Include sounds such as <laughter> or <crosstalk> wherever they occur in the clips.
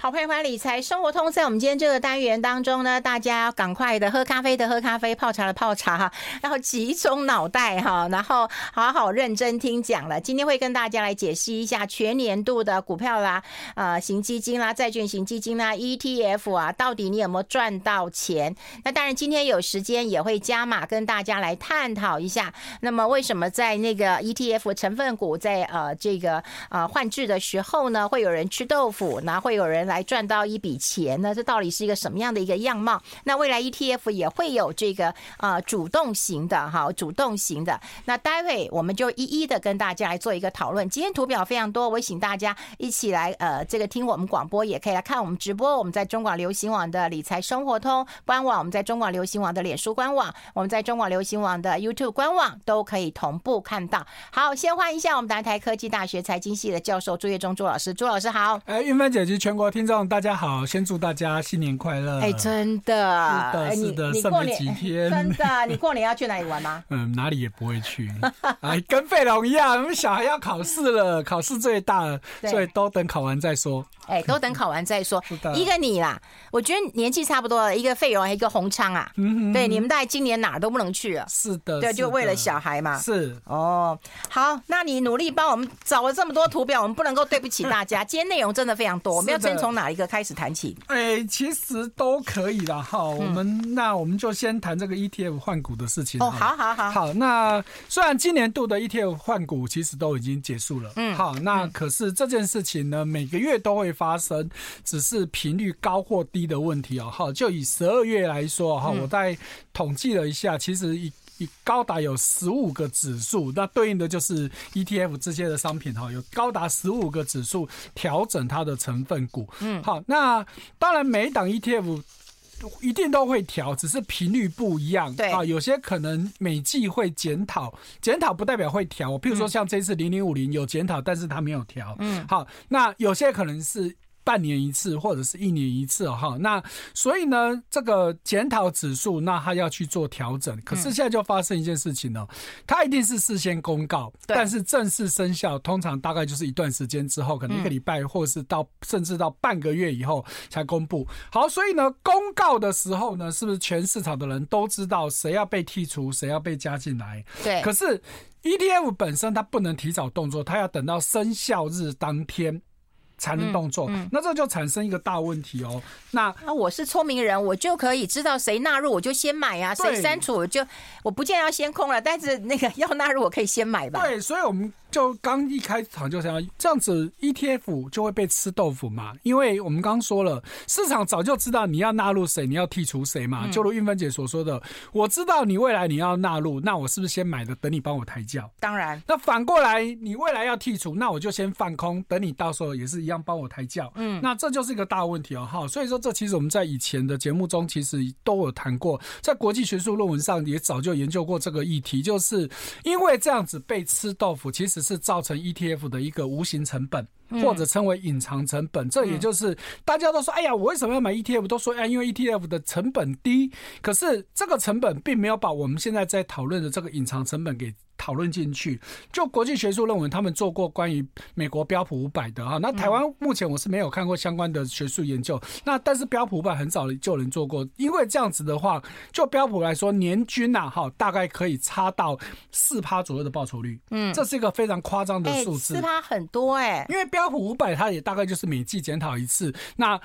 好，欢迎回来理财生活通。在我们今天这个单元当中呢，大家要赶快的喝咖啡的喝咖啡，泡茶的泡茶哈，然后集中脑袋哈，然后好好认真听讲了。今天会跟大家来解析一下全年度的股票啦、呃，型基金啦、债券型基金啦、ETF 啊，到底你有没有赚到钱？那当然，今天有时间也会加码跟大家来探讨一下。那么，为什么在那个 ETF 成分股在呃这个呃换置的时候呢，会有人吃豆腐，那会有人来赚到一笔钱呢？这到底是一个什么样的一个样貌？那未来 ETF 也会有这个呃主动型的哈，主动型的。那待会我们就一一的跟大家来做一个讨论。今天图表非常多，我请大家一起来呃这个听我们广播，也可以来看我们直播。我们在中广流行网的理财生活通官网，我们在中广流行网的脸书官网，我们在中广流行网的 YouTube 官网都可以同步看到。好，先欢迎一下我们南台科技大学财经系的教授朱月忠朱老师，朱老师好。哎，云芬姐及全国众大家好，先祝大家新年快乐！哎，真的，是的，是的，剩没几天，<laughs> 真的，你过年要去哪里玩吗？<laughs> 嗯，哪里也不会去。哎，跟费龙一样，我们小孩要考试了，<laughs> 考试最大了，所以都等考完再说。哎，都等考完再说。一个你啦，我觉得年纪差不多了，一个费龙，一个洪昌啊。嗯，对，你们大概今年哪儿都不能去了。是的，对，就为了小孩嘛。是哦，好，那你努力帮我们找了这么多图表，我们不能够对不起大家。今天内容真的非常多，我们要先从哪一个开始谈起？哎，其实都可以了哈。我们那我们就先谈这个 ETF 换股的事情。哦，好好好。好，那虽然今年度的 ETF 换股其实都已经结束了，嗯，好，那可是这件事情呢，每个月都会发生，只是频率高或低的问题哦。好，就以十二月来说哈，我在统计了一下，其实一。高达有十五个指数，那对应的就是 ETF 这些的商品哈，有高达十五个指数调整它的成分股。嗯，好，那当然每一档 ETF 一定都会调，只是频率不一样。对啊，有些可能每季会检讨，检讨不代表会调。譬如说像这次零零五零有检讨，但是它没有调。嗯，好，那有些可能是。半年一次或者是一年一次哈，那所以呢，这个检讨指数，那他要去做调整。可是现在就发生一件事情呢，它一定是事先公告，但是正式生效通常大概就是一段时间之后，可能一个礼拜，或是到甚至到半个月以后才公布。好，所以呢，公告的时候呢，是不是全市场的人都知道谁要被剔除，谁要被加进来？对。可是 ETF 本身它不能提早动作，它要等到生效日当天。才能动作，嗯嗯、那这就产生一个大问题哦。那那我是聪明人，我就可以知道谁纳入，我就先买呀、啊；谁删除，我就我不见得要先空了。但是那个要纳入，我可以先买吧。对，所以我们。就刚一开场就想这样子，ETF 就会被吃豆腐嘛？因为我们刚刚说了，市场早就知道你要纳入谁，你要剔除谁嘛。就如运芬姐所说的，我知道你未来你要纳入，那我是不是先买的，等你帮我抬轿？当然。那反过来，你未来要剔除，那我就先放空，等你到时候也是一样帮我抬轿。嗯，那这就是一个大问题哦。哈，所以说这其实我们在以前的节目中其实都有谈过，在国际学术论文上也早就研究过这个议题，就是因为这样子被吃豆腐，其实。是造成 ETF 的一个无形成本，或者称为隐藏成本。这也就是大家都说：“哎呀，我为什么要买 ETF？” 都说：“哎，因为 ETF 的成本低。”可是这个成本并没有把我们现在在讨论的这个隐藏成本给。讨论进去，就国际学术论文，他们做过关于美国标普五百的哈。那台湾目前我是没有看过相关的学术研究。那但是标普五百很早就有人做过，因为这样子的话，就标普来说，年均呐哈，大概可以差到四趴左右的报酬率。嗯，这是一个非常夸张的数字。四趴很多哎，因为标普五百它也大概就是每季检讨一次。那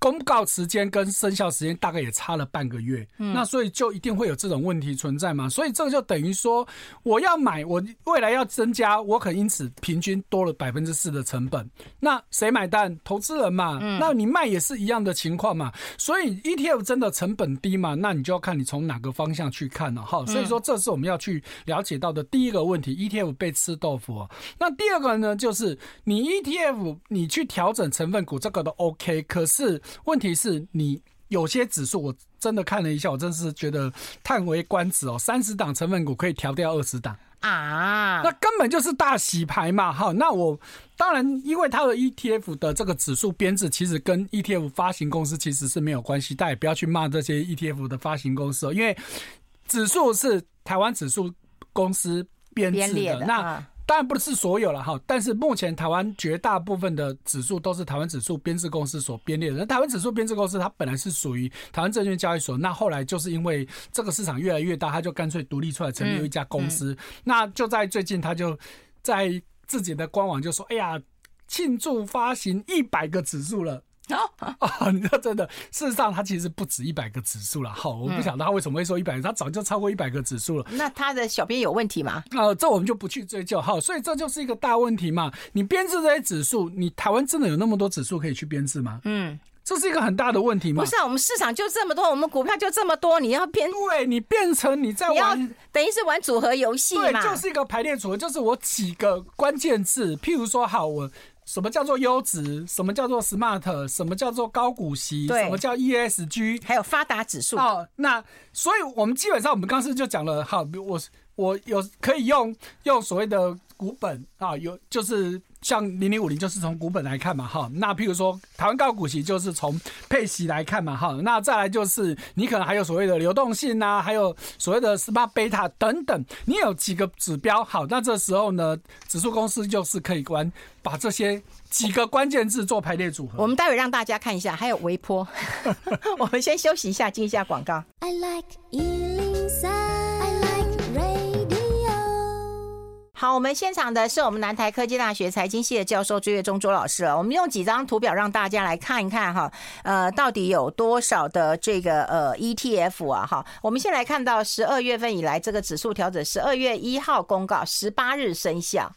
公告时间跟生效时间大概也差了半个月，嗯，那所以就一定会有这种问题存在嘛？所以这个就等于说，我要买，我未来要增加，我可能因此平均多了百分之四的成本。那谁买单？投资人嘛。嗯，那你卖也是一样的情况嘛。所以 ETF 真的成本低嘛？那你就要看你从哪个方向去看了哈。所以说，这是我们要去了解到的第一个问题：ETF 被吃豆腐。那第二个呢，就是你 ETF 你去调整成分股，这个都 OK，可是。问题是你有些指数，我真的看了一下，我真是觉得叹为观止哦。三十档成分股可以调掉二十档啊，那根本就是大洗牌嘛！哈，那我当然，因为它的 ETF 的这个指数编制，其实跟 ETF 发行公司其实是没有关系。大家也不要去骂这些 ETF 的发行公司哦，因为指数是台湾指数公司编制的，那。当然不是所有了哈，但是目前台湾绝大部分的指数都是台湾指数编制公司所编列的。那台湾指数编制公司它本来是属于台湾证券交易所，那后来就是因为这个市场越来越大，它就干脆独立出来成立一家公司。那就在最近，他就在自己的官网就说：“哎呀，庆祝发行一百个指数了。” <laughs> 哦，你知道真的，事实上它其实不止一百个指数了。好，我不晓得他为什么会说一百个，他早就超过一百个指数了。那他的小编有问题吗？呃，这我们就不去追究。好，所以这就是一个大问题嘛。你编制这些指数，你台湾真的有那么多指数可以去编制吗？嗯，这是一个很大的问题吗。不是啊，我们市场就这么多，我们股票就这么多，你要编，对，你变成你在玩，等于是玩组合游戏嘛。对，就是一个排列组合，就是我几个关键字，譬如说，好我。什么叫做优质？什么叫做 smart？什么叫做高股息？什么叫 ESG？还有发达指数。哦，那所以我们基本上我们刚才就讲了，好，我我有可以用用所谓的股本啊，有就是。像零零五零就是从股本来看嘛，哈，那譬如说台湾高股息就是从配息来看嘛，哈，那再来就是你可能还有所谓的流动性啊，还有所谓的 smart beta 等等，你有几个指标，好，那这时候呢，指数公司就是可以关把这些几个关键字做排列组合。我们待会让大家看一下，还有微波，<laughs> 我们先休息一下，进一下广告。I like 好，我们现场的是我们南台科技大学财经系的教授朱月忠朱老师。我们用几张图表让大家来看一看哈，呃，到底有多少的这个呃 ETF 啊？哈，我们先来看到十二月份以来这个指数调整，十二月一号公告，十八日生效。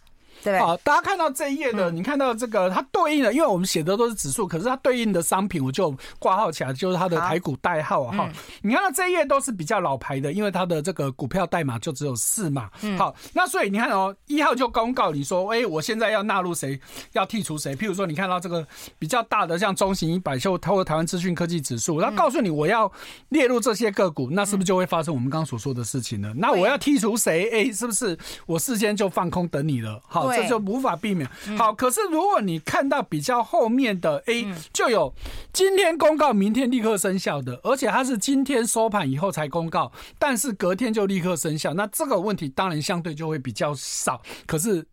对，好，大家看到这一页的，你看到这个它对应的，因为我们写的都是指数，可是它对应的商品我就挂号起来，就是它的台股代号啊。哈，你看到这一页都是比较老牌的，因为它的这个股票代码就只有四码。好，那所以你看哦，一号就公告你说，哎，我现在要纳入谁，要剔除谁。譬如说，你看到这个比较大的，像中型一百，秀透过台湾资讯科技指数，它告诉你我要列入这些个股，那是不是就会发生我们刚刚所说的事情呢？那我要剔除谁？哎，是不是我事先就放空等你了？好。这就无法避免。好，可是如果你看到比较后面的 A，就有今天公告，明天立刻生效的，而且它是今天收盘以后才公告，但是隔天就立刻生效。那这个问题当然相对就会比较少，可是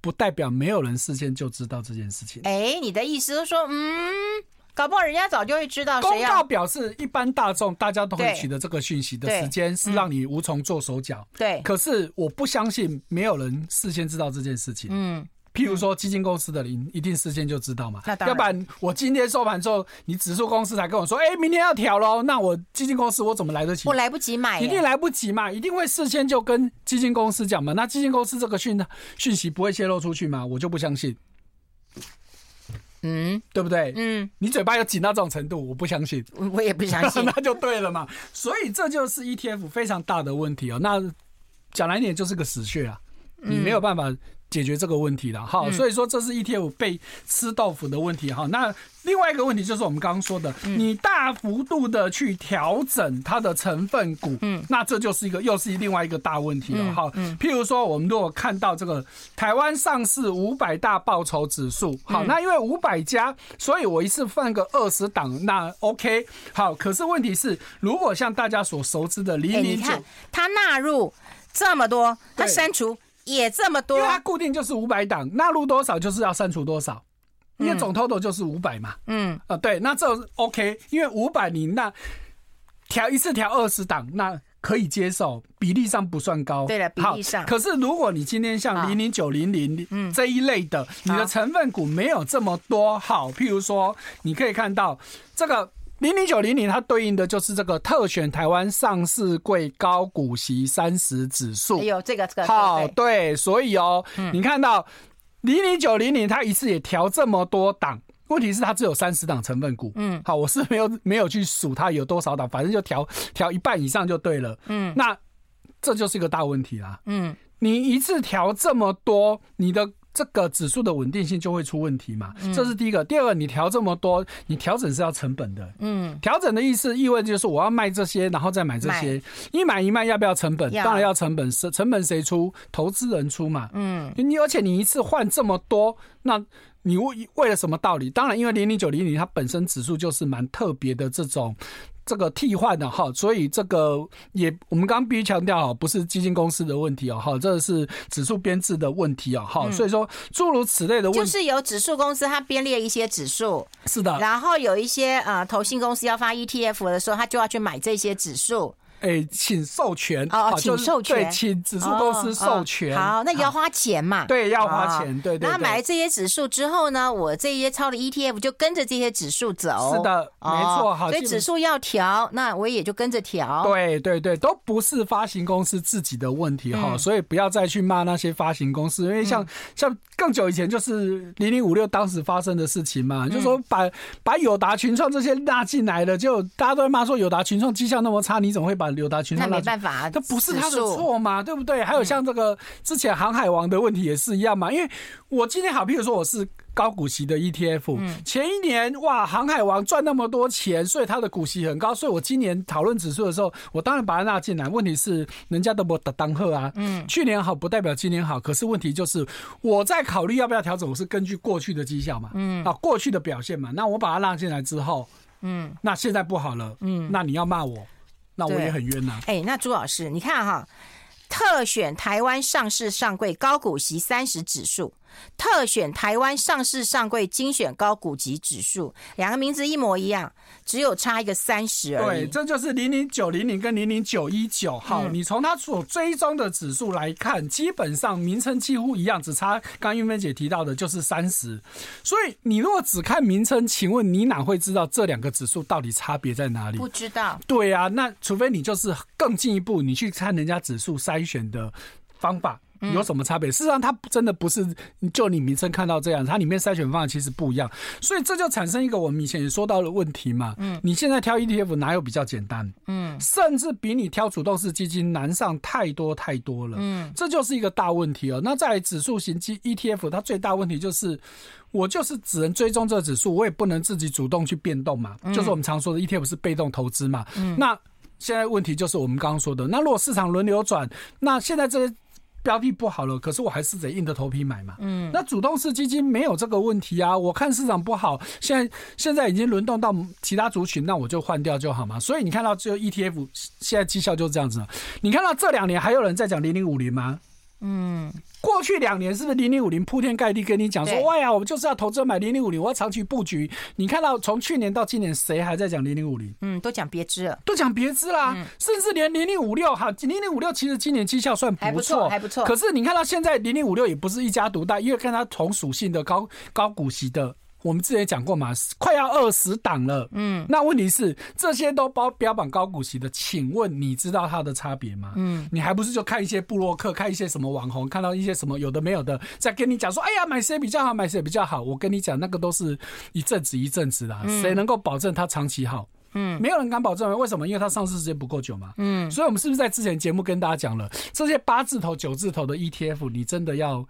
不代表没有人事先就知道这件事情。哎，你的意思是说，嗯？搞不好人家早就会知道。公告表示，一般大众大家都会取得这个讯息的时间是让你无从做手脚。对。可是我不相信没有人事先知道这件事情。嗯。譬如说基金公司的人一定事先就知道嘛。那当然。要不然我今天收盘之后，你指数公司才跟我说，哎，明天要调喽。那我基金公司我怎么来得及？我来不及买。一定来不及嘛？一定会事先就跟基金公司讲嘛？那基金公司这个讯讯息不会泄露出去吗？我就不相信。嗯，对不对？嗯，你嘴巴有紧到这种程度，我不相信。我也不相信，<laughs> 那就对了嘛。所以这就是 ETF 非常大的问题哦。那讲来一点就是个死穴啊，你没有办法。解决这个问题了哈，所以说这是 ETF 被吃豆腐的问题哈。那另外一个问题就是我们刚刚说的，你大幅度的去调整它的成分股，嗯，那这就是一个又是另外一个大问题了哈。譬如说，我们如果看到这个台湾上市五百大报酬指数，好，那因为五百家，所以我一次放个二十档，那 OK 好。可是问题是，如果像大家所熟知的零零九，它纳入这么多，它删除。也这么多，因为它固定就是五百档，纳入多少就是要删除多少，因为总 total 就是五百嘛。嗯，啊，对，那这 OK，因为五百你那调一次调二十档，那可以接受，比例上不算高。对了，比例上。可是如果你今天像零零九零零这一类的，你的成分股没有这么多，好，譬如说你可以看到这个。零零九零零，它对应的就是这个特选台湾上市贵高股息三十指数。哎呦，这个这个好对，所以哦，你看到零零九零零，它一次也调这么多档，问题是它只有三十档成分股。嗯，好，我是没有没有去数它有多少档，反正就调调一半以上就对了。嗯，那这就是一个大问题啦。嗯，你一次调这么多，你的。这个指数的稳定性就会出问题嘛，这是第一个。第二个，你调这么多，你调整是要成本的。嗯，调整的意思意味就是我要卖这些，然后再买这些。一买一卖要不要成本？当然要成本。是成本谁出？投资人出嘛。嗯，你而且你一次换这么多，那你为为了什么道理？当然，因为零零九零零它本身指数就是蛮特别的这种。这个替换的哈，所以这个也我们刚刚必须强调哈，不是基金公司的问题哦哈，这是指数编制的问题哦哈，所以说诸如此类的问题，就是由指数公司它编列一些指数，是的，然后有一些呃投信公司要发 ETF 的时候，他就要去买这些指数。哎、欸，请授权哦，请授权，对，请指数公司授权。哦哦、好，那也要花钱嘛？对，要花钱。对对，对。那买了这些指数之后呢，我这些抄的 ETF 就跟着这些指数走。是的，没错。好，所以指数要调，那我也就跟着调。对对对，都不是发行公司自己的问题哈、嗯，所以不要再去骂那些发行公司，因为像、嗯、像更久以前就是零零五六当时发生的事情嘛，嗯、就是说把把友达群创这些纳进来了，就大家都会骂说友达群创绩效那么差，你怎么会把友达群那没？办法，这不是他的错嘛，对不对？还有像这个之前航海王的问题也是一样嘛。因为我今天好，譬如说我是高股息的 ETF，前一年哇，航海王赚那么多钱，所以它的股息很高，所以我今年讨论指数的时候，我当然把它纳进来。问题是人家都不当贺啊，嗯，去年好不代表今年好，可是问题就是我在考虑要不要调整，我是根据过去的绩效嘛，嗯，啊，过去的表现嘛，那我把它纳进来之后，嗯，那现在不好了，嗯，那你要骂我。那我也很冤呐！哎，那朱老师，你看哈，特选台湾上市上柜高股息三十指数。特选台湾上市上柜精选高股息指数，两个名字一模一样，只有差一个三十而已。对，这就是零零九零零跟零零九一九。好，你从它所追踪的指数来看，基本上名称几乎一样，只差刚玉芬姐提到的就是三十。所以你如果只看名称，请问你哪会知道这两个指数到底差别在哪里？不知道。对啊，那除非你就是更进一步，你去看人家指数筛选的方法。有什么差别？事实上，它真的不是就你名称看到这样，它里面筛选方法其实不一样，所以这就产生一个我们以前也说到的问题嘛。嗯，你现在挑 ETF 哪有比较简单？嗯，甚至比你挑主动式基金难上太多太多了。嗯，这就是一个大问题哦。那在指数型基 ETF，它最大问题就是，我就是只能追踪这个指数，我也不能自己主动去变动嘛。就是我们常说的 ETF 是被动投资嘛。嗯，那现在问题就是我们刚刚说的，那如果市场轮流转，那现在这些。标的不好了，可是我还是得硬着头皮买嘛。嗯，那主动式基金没有这个问题啊。我看市场不好，现在现在已经轮动到其他族群，那我就换掉就好嘛。所以你看到只有 ETF 现在绩效就是这样子。你看到这两年还有人在讲零零五零吗？嗯，过去两年是不是零零五零铺天盖地跟你讲说，哇呀，我们就是要投资买零零五零，我要长期布局。你看到从去年到今年，谁还在讲零零五零？嗯，都讲别支了，都讲别支啦，甚至连零零五六哈，零零五六其实今年绩效算不错，还不错。可是你看到现在零零五六也不是一家独大，因为跟它同属性的高高股息的。我们之前讲过嘛，快要二十档了。嗯，那问题是这些都包标榜高股息的，请问你知道它的差别吗？嗯，你还不是就看一些布洛克，看一些什么网红，看到一些什么有的没有的，在跟你讲说，哎呀，买谁比较好，买谁比较好。我跟你讲，那个都是一阵子一阵子的，谁能够保证它长期好？嗯，没有人敢保证。为什么？因为它上市时间不够久嘛。嗯，所以我们是不是在之前节目跟大家讲了，这些八字头、九字头的 ETF，你真的要？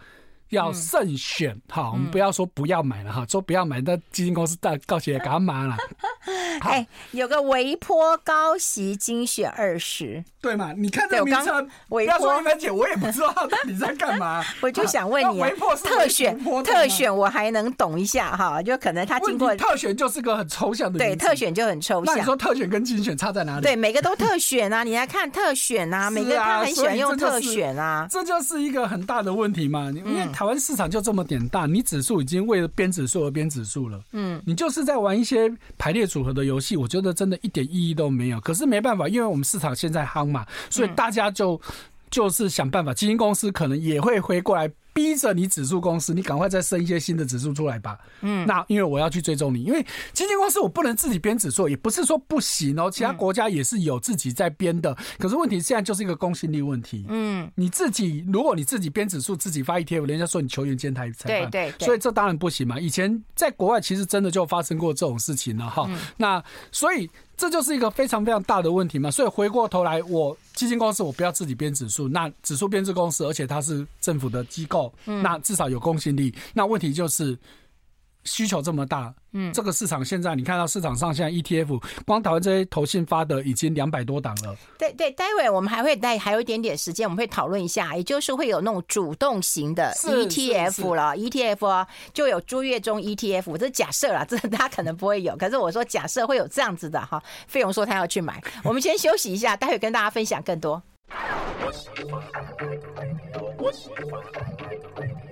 要慎选，好、嗯，我们不要说不要买了哈、嗯，说不要买，那基金公司大告起来干嘛了？<laughs> 哎，有个微波高息精选二十，对嘛？你看这个名称，不要说韵芬姐，我也不知道你在干嘛。<laughs> 我就想问你、啊，特选特选，我还能懂一下哈，就可能他经过特选就是个很抽象的，对，特选就很抽象。那你说特选跟精选差在哪里？对，每个都特选啊，你来看特选啊，每个他很喜欢用特选啊，这就是一个很大的问题嘛，因为。台湾市场就这么点大，你指数已经为了编指数而编指数了。嗯，你就是在玩一些排列组合的游戏，我觉得真的一点意义都没有。可是没办法，因为我们市场现在夯嘛，所以大家就就是想办法，基金公司可能也会回过来。逼着你指数公司，你赶快再生一些新的指数出来吧。嗯，那因为我要去追踪你，因为基金公司我不能自己编指数，也不是说不行哦。其他国家也是有自己在编的，可是问题现在就是一个公信力问题。嗯，你自己如果你自己编指数，自己发 ETF，人家说你球员兼台裁判，对对，所以这当然不行嘛。以前在国外其实真的就发生过这种事情了哈。那所以。这就是一个非常非常大的问题嘛，所以回过头来，我基金公司我不要自己编指数，那指数编制公司，而且它是政府的机构，那至少有公信力。那问题就是。需求这么大，嗯，这个市场现在你看到市场上现在 ETF，光台湾这些投信发的已经两百多档了。对对，待会我们还会待还有一点点时间，我们会讨论一下，也就是会有那种主动型的 ETF 了，ETF 啊，就有朱月中 ETF，这是假设啦，这他可能不会有，可是我说假设会有这样子的哈。费勇说他要去买，我们先休息一下，待会跟大家分享更多。我喜欢 Black 我喜欢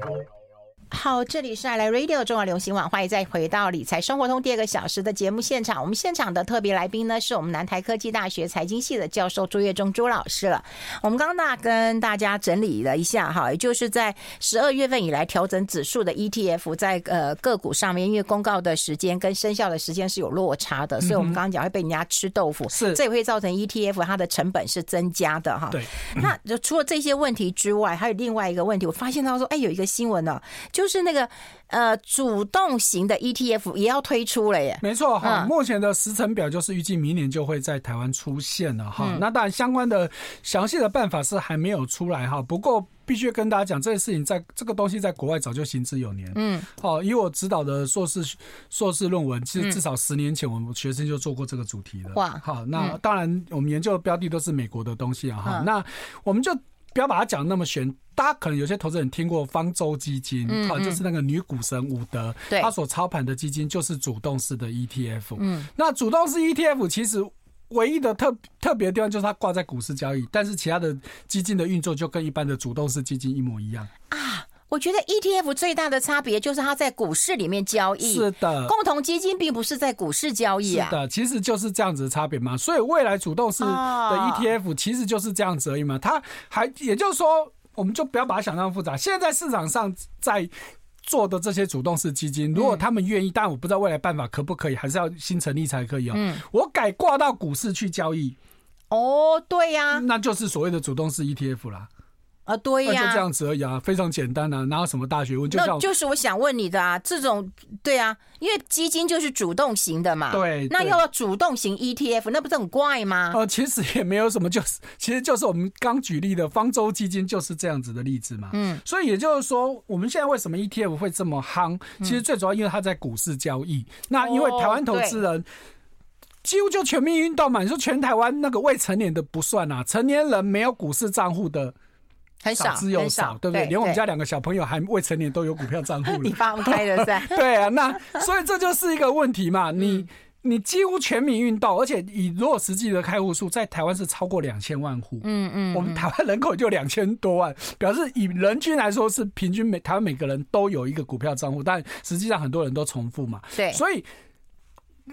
Black。好，这里是爱来 Radio 中广流行网，欢迎再回到理财生活通第二个小时的节目现场。我们现场的特别来宾呢，是我们南台科技大学财经系的教授朱月忠朱老师了。我们刚刚跟大家整理了一下哈，也就是在十二月份以来调整指数的 ETF，在呃个股上面，因为公告的时间跟生效的时间是有落差的，所以我们刚刚讲会被人家吃豆腐，是这也会造成 ETF 它的成本是增加的哈。对，那就除了这些问题之外，还有另外一个问题，我发现他说，哎，有一个新闻呢。就是那个呃，主动型的 ETF 也要推出了耶。没错哈，目前的时程表就是预计明年就会在台湾出现了哈。那当然，相关的详细的办法是还没有出来哈。不过必须跟大家讲，这件事情在这个东西在国外早就行之有年。嗯，好，以我指导的硕士硕士论文，其实至少十年前我们学生就做过这个主题了。哇，好，那当然我们研究的标的都是美国的东西啊哈。那我们就。不要把它讲那么玄，大家可能有些投资人听过方舟基金，嗯嗯就是那个女股神伍德，对他所操盘的基金就是主动式的 ETF。嗯，那主动式 ETF 其实唯一的特特别的地方就是它挂在股市交易，但是其他的基金的运作就跟一般的主动式基金一模一样啊。我觉得 ETF 最大的差别就是它在股市里面交易，是的。共同基金并不是在股市交易啊，是的，其实就是这样子的差别嘛。所以未来主动式的 ETF 其实就是这样子而已嘛。它还也就是说，我们就不要把它想那么复杂。现在市场上在做的这些主动式基金，如果他们愿意，但我不知道未来办法可不可以，还是要新成立才可以哦。嗯，我改挂到股市去交易。哦，对呀，那就是所谓的主动式 ETF 啦。啊，对呀，就这样子而已啊，非常简单啊，哪有什么大学问？就那就是我想问你的啊，这种对啊，因为基金就是主动型的嘛，对，那要主动型 ETF，那不是很怪吗？呃，其实也没有什么，就是 <laughs> 其实就是我们刚举例的方舟基金就是这样子的例子嘛。嗯，所以也就是说，我们现在为什么 ETF 会这么夯？其实最主要因为它在股市交易。那因为台湾投资人几乎就全民运动嘛，你说全台湾那个未成年的不算啊，成年人没有股市账户的。很少之又少，对不对？连我们家两个小朋友还未成年都有股票账户了，<laughs> 你放不开的噻。<laughs> 对啊，那所以这就是一个问题嘛。你你几乎全民运动，而且以如果实际的开户数在台湾是超过两千万户，嗯嗯，我们台湾人口就两千多万，表示以人均来说是平均每台湾每个人都有一个股票账户，但实际上很多人都重复嘛。对，所以。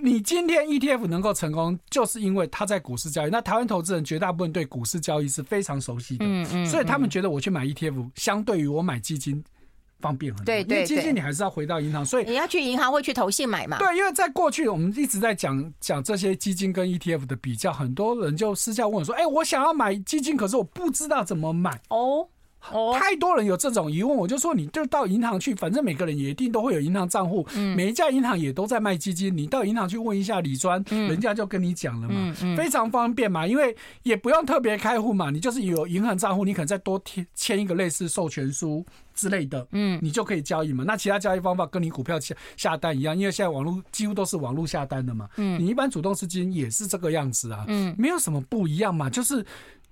你今天 ETF 能够成功，就是因为它在股市交易。那台湾投资人绝大部分对股市交易是非常熟悉的，嗯嗯，所以他们觉得我去买 ETF，相对于我买基金方便很多。对对，因为基金你还是要回到银行，所以你要去银行会去投信买嘛？对，因为在过去我们一直在讲讲这些基金跟 ETF 的比较，很多人就私下问我说：“哎，我想要买基金，可是我不知道怎么买。”哦。太多人有这种疑问，我就说你就到银行去，反正每个人也一定都会有银行账户，每一家银行也都在卖基金，你到银行去问一下李专，人家就跟你讲了嘛，非常方便嘛，因为也不用特别开户嘛，你就是有银行账户，你可能再多签签一个类似授权书之类的，嗯，你就可以交易嘛。那其他交易方法跟你股票下下单一样，因为现在网络几乎都是网络下单的嘛，嗯，你一般主动资金也是这个样子啊，嗯，没有什么不一样嘛，就是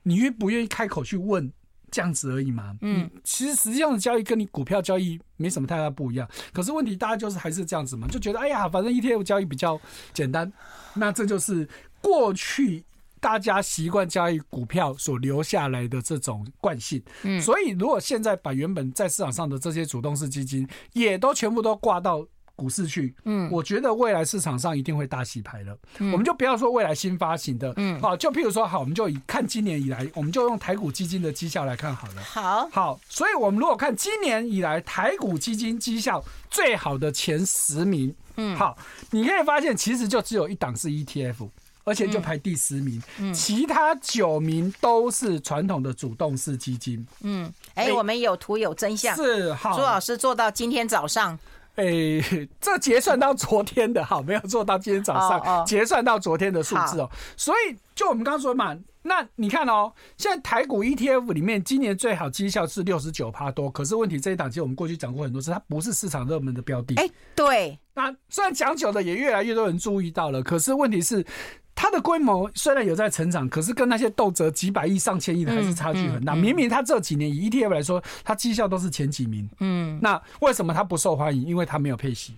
你愿不愿意开口去问。这样子而已嘛，嗯，其实实际上的交易跟你股票交易没什么太大不一样，可是问题大家就是还是这样子嘛，就觉得哎呀，反正 ETF 交易比较简单，那这就是过去大家习惯交易股票所留下来的这种惯性，嗯，所以如果现在把原本在市场上的这些主动式基金也都全部都挂到。股市去，嗯，我觉得未来市场上一定会大洗牌了。嗯，我们就不要说未来新发行的，嗯，好，就譬如说，好，我们就以看今年以来，我们就用台股基金的绩效来看好了。好，好，所以我们如果看今年以来台股基金绩效最好的前十名，嗯，好，你可以发现其实就只有一档是 ETF，而且就排第十名，嗯，其他九名都是传统的主动式基金。嗯，哎、欸，我们有图有真相，是好，朱老师做到今天早上。哎、欸，这结算到昨天的哈，没有做到今天早上结算到昨天的数字哦。所以，就我们刚刚说嘛，那你看哦，现在台股 ETF 里面今年最好绩效是六十九趴多，可是问题这一档其实我们过去讲过很多次，它不是市场热门的标的。哎，对。那虽然讲久了，也越来越多人注意到了，可是问题是它的规模虽然有在成长，可是跟那些动辄几百亿、上千亿的还是差距很大。明明它这几年以 ETF 来说，它绩效都是前几名。嗯，那为什么它不受欢迎？因为它没有配息。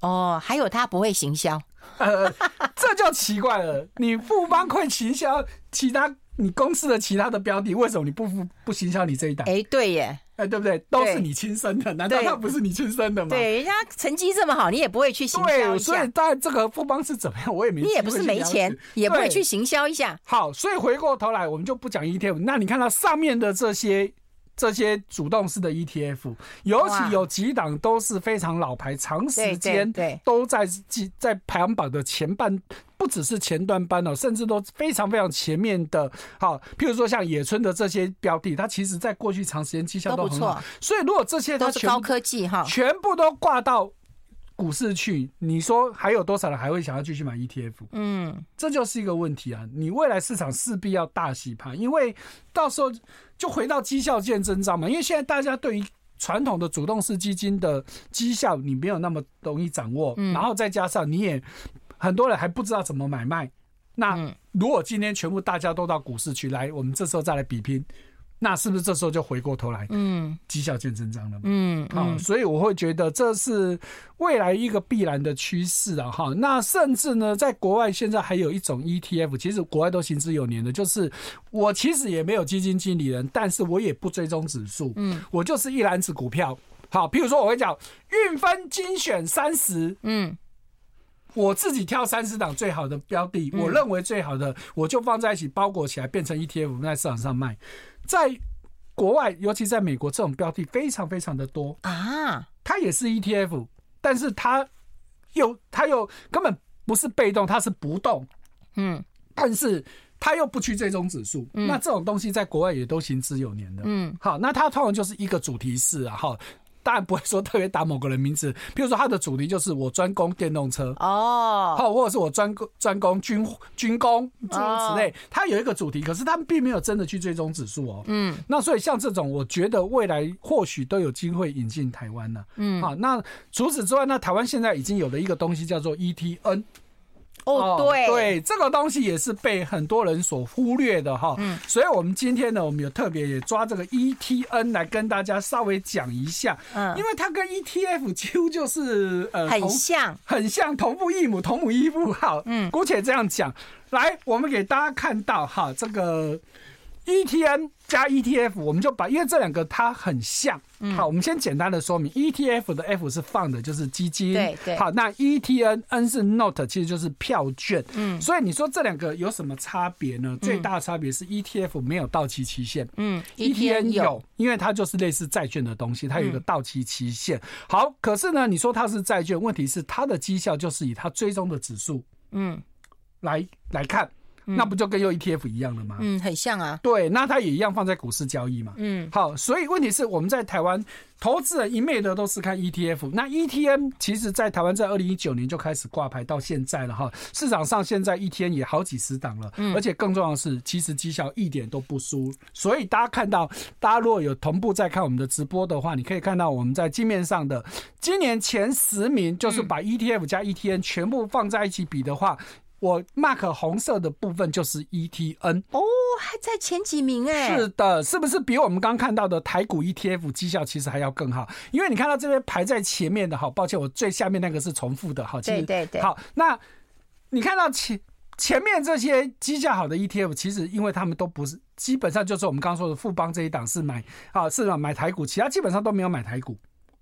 哦，还有它不会行销。呃，这就奇怪了。你富邦会行销其他你公司的其他的标的，为什么你不不不行销你这一档？哎，对耶，哎，对不对？都是你亲生的，难道他不是你亲生的吗？对，人家成绩这么好，你也不会去行销一下。对，所以当然这个富邦是怎么样，我也没。你也不是没钱，也不会去行销一下。好，所以回过头来，我们就不讲 ETF。那你看到上面的这些。这些主动式的 ETF，尤其有几档都是非常老牌，长时间都在在排行榜的前半，不只是前端班哦，甚至都非常非常前面的。好，譬如说像野村的这些标的，它其实在过去长时间绩效都很好。所以如果这些都是高科技哈，全部都挂到股市去，你说还有多少人还会想要继续买 ETF？嗯，这就是一个问题啊！你未来市场势必要大洗盘，因为到时候就回到绩效见真章嘛。因为现在大家对于传统的主动式基金的绩效，你没有那么容易掌握，然后再加上你也很多人还不知道怎么买卖。那如果今天全部大家都到股市去来，我们这时候再来比拼。那是不是这时候就回过头来，嗯，绩效见真章了嘛？嗯，好，所以我会觉得这是未来一个必然的趋势啊！哈，那甚至呢，在国外现在还有一种 ETF，其实国外都行之有年的，就是我其实也没有基金经理人，但是我也不追踪指数，嗯，我就是一篮子股票。好，譬如说我会讲运分精选三十，嗯，我自己挑三十档最好的标的，我认为最好的，我就放在一起包裹起来，变成 ETF 在市场上卖。在国外，尤其在美国，这种标的非常非常的多啊。它也是 ETF，但是它又它又根本不是被动，它是不动。嗯，但是它又不去追踪指数。那这种东西在国外也都行之有年的。嗯，好，那它通常就是一个主题式啊，哈。当然不会说特别打某个人名字，比如说他的主题就是我专攻电动车哦，好，或者是我专攻专攻军军工诸如此类，他有一个主题，可是他们并没有真的去追踪指数哦。嗯，那所以像这种，我觉得未来或许都有机会引进台湾了。嗯，好，那除此之外，那台湾现在已经有了一个东西叫做 ETN。哦，对对，这个东西也是被很多人所忽略的哈。嗯，所以我们今天呢，我们有特别也抓这个 ETN 来跟大家稍微讲一下。嗯，因为它跟 ETF 几乎就是呃很像，很像同父异母，同母异父。好，嗯，姑且这样讲。来，我们给大家看到哈，这个。ETN 加 ETF，我们就把，因为这两个它很像。好，我们先简单的说明，ETF 的 F 是 fund，就是基金。对对。好，那 ETN N 是 note，其实就是票券。嗯。所以你说这两个有什么差别呢？最大的差别是 ETF 没有到期期限。嗯。ETN 有，因为它就是类似债券的东西，它有一个到期期限。好，可是呢，你说它是债券，问题是它的绩效就是以它追踪的指数，嗯，来来看。那不就跟用 ETF 一样了吗？嗯，很像啊。对，那它也一样放在股市交易嘛。嗯，好，所以问题是我们在台湾投资人一昧的都是看 ETF。那 ETN 其实在台湾在二零一九年就开始挂牌到现在了哈。市场上现在 ETN 也好几十档了，而且更重要的是，其实绩效一点都不输。所以大家看到，大家如果有同步在看我们的直播的话，你可以看到我们在镜面上的今年前十名，就是把 ETF 加 ETN 全部放在一起比的话。我 mark 红色的部分就是 ETN 哦，还在前几名哎。是的，是不是比我们刚看到的台股 ETF 绩效其实还要更好？因为你看到这边排在前面的，好，抱歉，我最下面那个是重复的，好，其实对对对，好，那你看到前前面这些绩效好的 ETF，其实因为他们都不是，基本上就是我们刚刚说的富邦这一档是买啊，是买台股，其他基本上都没有买台股。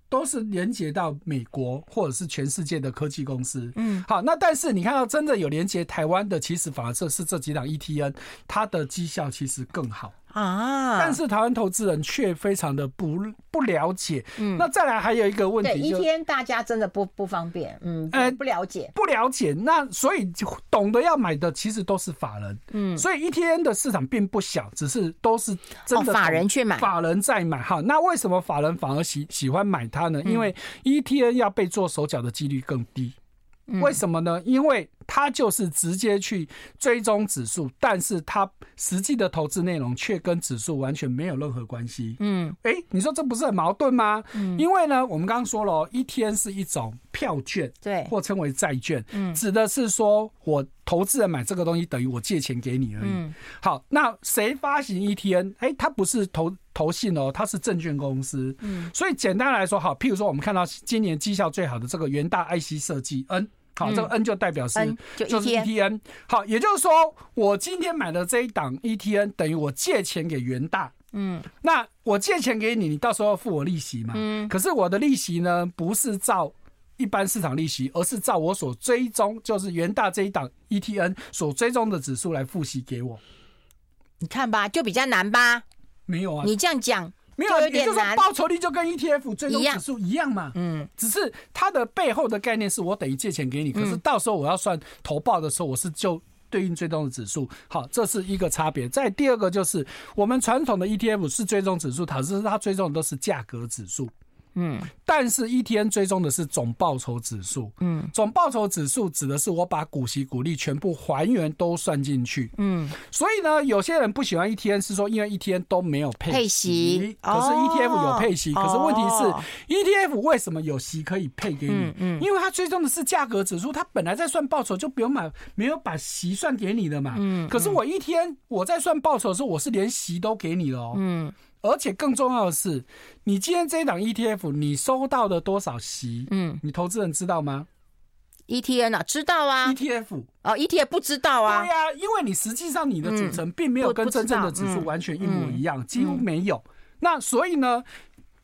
都是连接到美国或者是全世界的科技公司，嗯，好，那但是你看到真的有连接台湾的，其实反而这是这几档 ETN，它的绩效其实更好。啊！但是台湾投资人却非常的不不了解。嗯，那再来还有一个问题，一天大家真的不不方便。嗯，呃，不了解，不了解。那所以懂得要买的其实都是法人。嗯，所以 ETN 的市场并不小，只是都是真的法人去买，法人在买。哈，那为什么法人反而喜喜欢买它呢？因为 ETN 要被做手脚的几率更低。为什么呢？因为它就是直接去追踪指数，但是它实际的投资内容却跟指数完全没有任何关系。嗯，哎，你说这不是很矛盾吗？嗯，因为呢，我们刚刚说了一天是一种票券，对，或称为债券，嗯，指的是说我投资人买这个东西等于我借钱给你而已。嗯，好，那谁发行 ETF？哎，它不是投投信哦，它是证券公司。嗯，所以简单来说，好，譬如说我们看到今年绩效最好的这个元大 IC 设计，N。好，这个 N 就代表是就是 ETN。好，也就是说，我今天买的这一档 ETN 等于我借钱给元大。嗯，那我借钱给你，你到时候要付我利息嘛？嗯，可是我的利息呢，不是照一般市场利息，而是照我所追踪，就是元大这一档 ETN 所追踪的指数来付息给我。你看吧，就比较难吧？没有啊，你这样讲。没有，也就是说报酬率就跟 ETF 最终指数一样嘛。嗯，只是它的背后的概念是我等于借钱给你，可是到时候我要算投报的时候，我是就对应追踪的指数。好，这是一个差别。再第二个就是我们传统的 ETF 是追踪指数，它是它追踪的都是价格指数。嗯，但是 ETN 追踪的是总报酬指数。嗯，总报酬指数指的是我把股息股利全部还原都算进去。嗯，所以呢，有些人不喜欢 ETN 是说，因为 ETN 都没有配息，可是 ETF 有配息。可是问题是，ETF 为什么有息可以配给你？嗯，因为它追踪的是价格指数，它本来在算报酬就不用买，没有把息算给你的嘛。嗯，可是我 ETN 我在算报酬的时候，我是连息都给你了哦。嗯。而且更重要的是，你今天这一档 ETF，你收到的多少息？嗯，你投资人知道吗？ETN 啊，知道啊。ETF 哦，ETF 不知道啊。对呀，因为你实际上你的组成并没有跟真正的指数完全一模一样，几乎没有。那所以呢，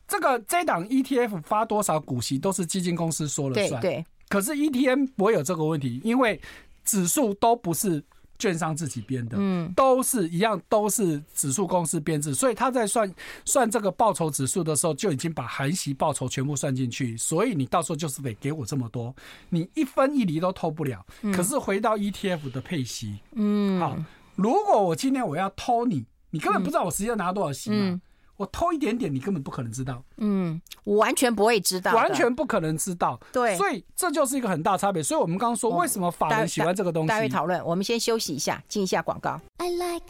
这个这档 ETF 发多少股息都是基金公司说了算。对。可是 ETN 不会有这个问题，因为指数都不是。券商自己编的，嗯，都是一样，都是指数公司编制，所以他在算算这个报酬指数的时候，就已经把含息报酬全部算进去，所以你到时候就是得给我这么多，你一分一厘都偷不了。可是回到 ETF 的配息，嗯，好，如果我今天我要偷你，你根本不知道我实际上拿多少息嘛。我偷一点点，你根本不可能知道。嗯，我完全不会知道，完全不可能知道。对，所以这就是一个很大差别。所以我们刚刚说，为什么法人喜欢这个东西？待会讨论。我们先休息一下，进一下广告。I like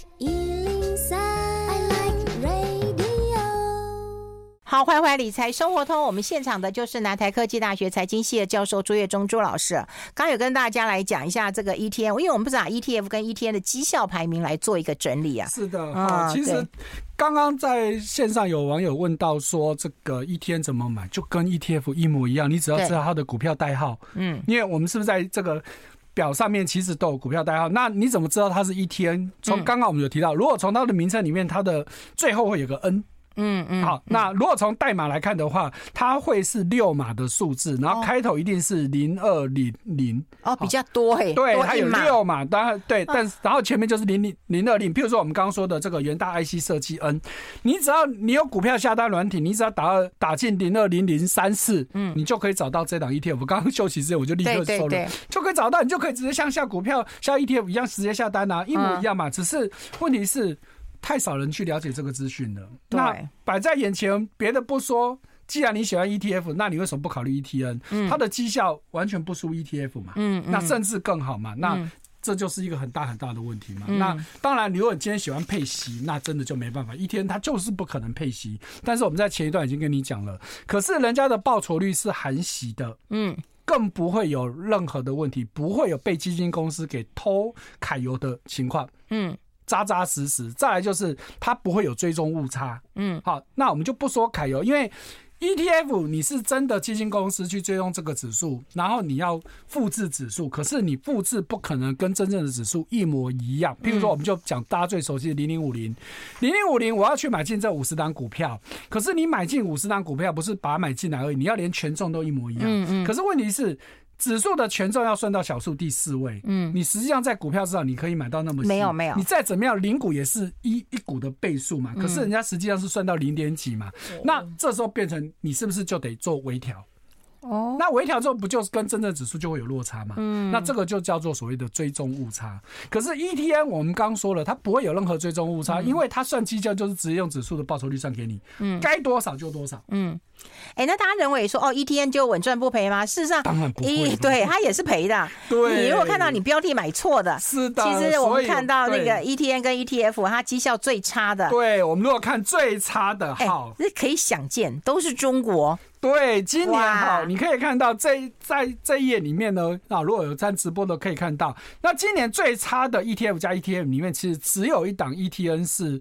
好，坏坏理财生活通，我们现场的就是南台科技大学财经系的教授朱岳忠朱老师。刚有跟大家来讲一下这个 ETN，因为我们不是把 ETF 跟 ETN 的绩效排名来做一个整理啊。是的，啊、嗯，其实刚刚在线上有网友问到说，这个 ETN 怎么买，就跟 ETF 一模一样，你只要知道它的股票代号，嗯，因为我们是不是在这个表上面其实都有股票代号？那你怎么知道它是 ETN？从刚刚我们有提到，如果从它的名称里面，它的最后会有个 N。嗯嗯，好，那如果从代码来看的话，它会是六码的数字，然后开头一定是零二零零。哦，比较多嘿，对，它有六码，当然对，但是然后前面就是零零零二零，譬如说我们刚刚说的这个元大 IC 设计 N，你只要你有股票下单软体，你只要打打进零二零零三四，嗯，你就可以找到这档 ETF。我刚刚休息之前我就立刻搜了，就可以找到，你就可以直接像下股票下 ETF 一样直接下单啊，一模一样嘛，只是问题是。太少人去了解这个资讯了。那摆在眼前，别的不说，既然你喜欢 ETF，那你为什么不考虑 ETN？嗯，它的绩效完全不输 ETF 嘛。嗯，那甚至更好嘛。那这就是一个很大很大的问题嘛。那当然，如果你今天喜欢配息，那真的就没办法。一天它就是不可能配息。但是我们在前一段已经跟你讲了，可是人家的报酬率是含息的。嗯，更不会有任何的问题，不会有被基金公司给偷揩油的情况。嗯。扎扎实实，再来就是它不会有追踪误差。嗯，好，那我们就不说揩油，因为 ETF 你是真的基金公司去追踪这个指数，然后你要复制指数，可是你复制不可能跟真正的指数一模一样。譬如说，我们就讲大家最熟悉的零零五零，零零五零，我要去买进这五十档股票，可是你买进五十档股票不是把它买进来而已，你要连权重都一模一样。嗯嗯。可是问题是。指数的权重要算到小数第四位，嗯，你实际上在股票市场你可以买到那么细，没有没有，你再怎么样零股也是一一股的倍数嘛，可是人家实际上是算到零点几嘛，那这时候变成你是不是就得做微调？哦，那微调之后不就是跟真正指数就会有落差吗？嗯，那这个就叫做所谓的追踪误差。可是 ETN 我们刚说了，它不会有任何追踪误差，因为它算绩效就是直接用指数的报酬率算给你，嗯，该多少就多少，嗯。哎、欸，那大家认为说哦，ETN 就稳赚不赔吗？事实上，当然不会，欸、对，它也是赔的。对，你如果看到你标的买错的，是的。其实我们看到那个 ETN 跟 ETF，它绩效最差的。对，我们如果看最差的，好，那、欸、可以想见，都是中国。对，今年哈，你可以看到这在这一页里面呢，啊，如果有在直播的可以看到，那今年最差的 ETF 加 ETF 里面，其实只有一档 ETN 是。